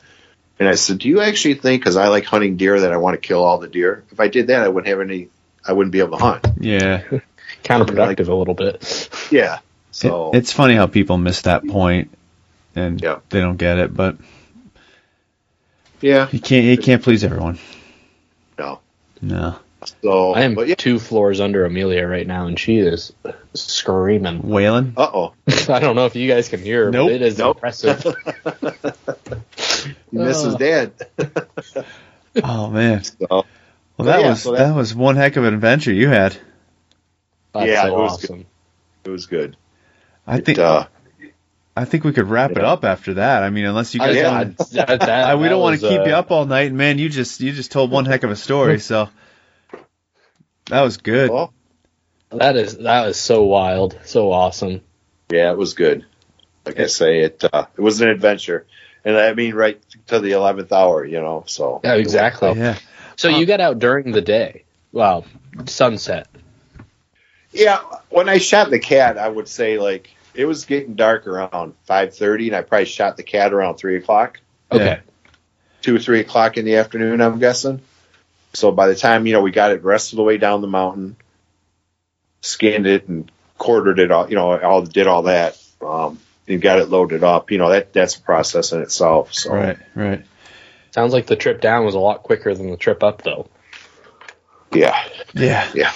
And I said, "Do you actually think, because I like hunting deer, that I want to kill all the deer? If I did that, I wouldn't have any. I wouldn't be able to hunt. Yeah. Counterproductive a little bit. Yeah. So It- it's funny how people miss that point and Yeah. they don't get it, but yeah, you can't you can't please everyone. no. No. So I am but yeah. two floors under Amelia right now, and she is screaming. wailing. Uh oh. I don't know if you guys can hear her, Nope. but it is Nope. impressive. He misses Oh. dad. Oh man. So Well that Yeah, was so that, that- was one heck of an adventure you had. That's Yeah, so it was good. it was good. I It, think uh, I think we could wrap it up after that. I mean, unless you I- guys yeah, want that- that- I, we that don't want to keep uh, you up all night, and man. You just you just told one heck of a story, so that was good. well, That is that is so wild, so awesome. yeah, it was good. Like I say, it uh, it was an adventure, and I mean right to the eleventh hour, you know. So Yeah, exactly. Yeah, So you got out during the day. Well, sunset. Yeah, when I shot the cat, I would say like it was getting dark around five thirty, and I probably shot the cat around three o'clock, Okay. two or three o'clock in the afternoon. I'm guessing. So by the time you know we got it rest of the way down the mountain, skinned it and quartered it all, you know, all did all that, um, and got it loaded up. You know that that's a process in itself. So right, right. Sounds like the trip down was a lot quicker than the trip up, though. yeah, Yeah. yeah.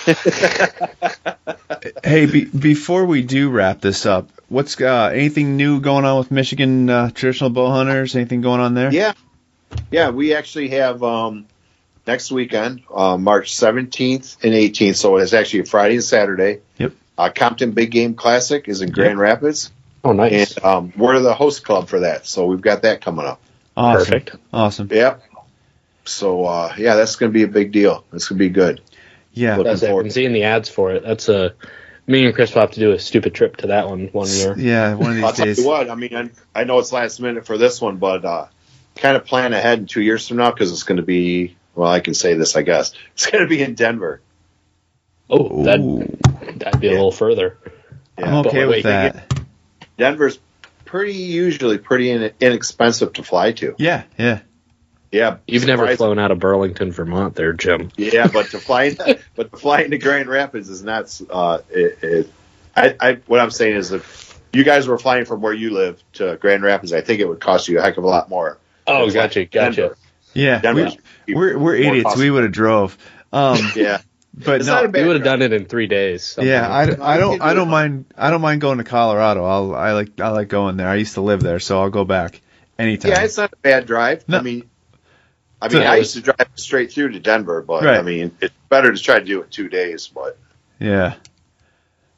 Hey, be, before we do wrap this up, what's uh, anything new going on with Michigan uh, traditional bow hunters? Anything going on there? Yeah, yeah. We actually have um, next weekend, uh, March seventeenth and eighteenth. So it's actually a Friday and Saturday. Yep. Uh, Compton Big Game Classic is in Grand Rapids, Oh, nice. and um, we're the host club for that. So we've got that coming up. Awesome. Perfect. Awesome. Yep. So uh, yeah, that's going to be a big deal. It's going to be good. Yeah. Looking That's it. I've forward. seeing the ads for it. That's a. Me and Chris will have to do a stupid trip to that one one year. Yeah. One of I'll these tell days. you what. I mean, I, I know it's last minute for this one, but uh, kind of plan ahead in two years from now because it's going to be. Well, I can say this, I guess. It's going to be in Denver. Oh, that Ooh, that'd be a Yeah. little further. I'm but okay wait, with that. Denver's pretty usually pretty in, inexpensive to fly to. Yeah. Yeah. Yeah, You've never flown out of Burlington, Vermont, there, Jim. Yeah, but to fly, but to fly into Grand Rapids is not. Uh, it, it, I, I, what I'm saying is, if you guys were flying from where you live to Grand Rapids, I think it would cost you a heck of a lot more. Oh, gotcha, gotcha. Denver. Yeah. Denver's We, we're we're idiots. cost- We would have drove. Um, Yeah, but It's no. not a bad We would have done it in three days. somehow. Yeah, I, I I don't I do don't mind I don't mind going to Colorado. I'll I like I like going there. I used to live there, so I'll go back anytime. yeah, it's not a bad drive. No. I mean, I mean, that I used to drive straight through to Denver, but Right. I mean, it's better to try to do it in two days. But yeah.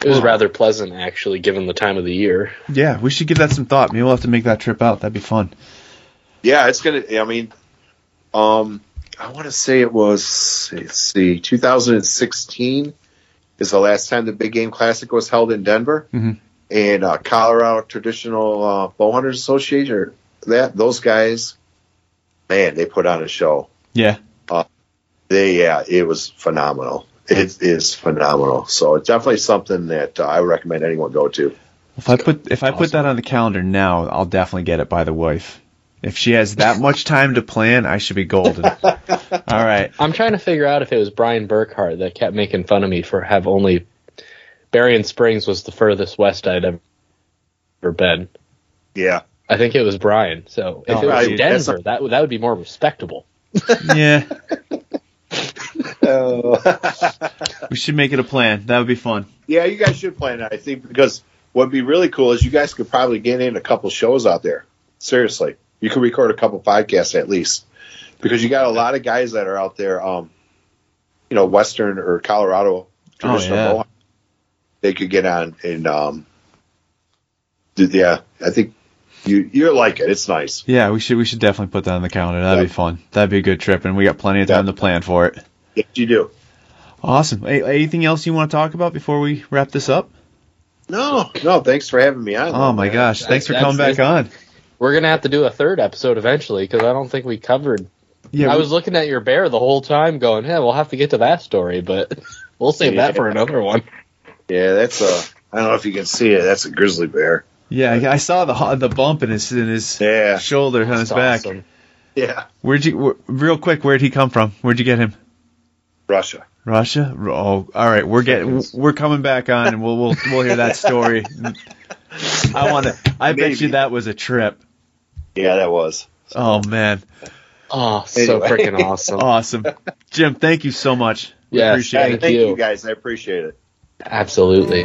It was rather pleasant, actually, given the time of the year. Yeah, we should give that some thought. Maybe we'll have to make that trip out. That'd be fun. yeah, it's gonna. I mean, um, I want to say it was let's see, 2016 is the last time the Big Game Classic was held in Denver, Mhm. and uh, Colorado Traditional uh, Bow Hunters Association. That those guys, man, they put on a show. Yeah. They yeah, it was phenomenal. It is phenomenal. So it's definitely something that uh, I recommend anyone go to. If I put if I put that on the calendar now, I'll definitely get it by the wife. If she has that much time to plan, I should be golden. All right. I'm trying to figure out if it was Brian Burkhart that kept making fun of me for have only Berrien Springs was the furthest west I'd ever been. Yeah. I think it was Brian. So if Oh, it was right. That's Denver, that would that would be more respectable. Yeah, Uh, we should make it a plan. That would be fun. yeah, you guys should plan it. I think because what'd be really cool is you guys could probably get in a couple shows out there. Seriously, you could record a couple podcasts at least because you got a lot of guys that are out there. Um, you know, Western or Colorado traditional yeah. bow. They could get on and um, yeah, I think you you like it. It's nice. Yeah, we should we should definitely put that on the calendar. That'd be fun. That'd be a good trip, and we got plenty of time Yeah. to plan for it. Yes, you do. Awesome. Hey, anything else you want to talk about before we wrap this up? No, no. Thanks for having me on. Oh my man. gosh! Thanks for coming back on. We're gonna have to do a third episode eventually because I don't think we covered. Yeah, I we- was looking at your bear the whole time, going, "Yeah, we'll have to get to that story," but we'll save that for another one. Yeah, that's a. I don't know if you can see it. That's a grizzly bear. yeah. I saw the the bump in his in his Yeah, shoulder on his That's back. awesome. yeah. Where'd you? Wh- real quick, where'd he come from? Where'd you get him? Russia. Russia. Oh, all right. We're getting we're coming back on, and we'll we'll we'll hear that story. I want to. I bet you that was a trip. Yeah, that was. Oh man, Oh, so Anyway. freaking awesome! awesome, Jim. Thank you so much. We appreciate Yeah, it. Thank thank you. you guys. I appreciate it. Absolutely.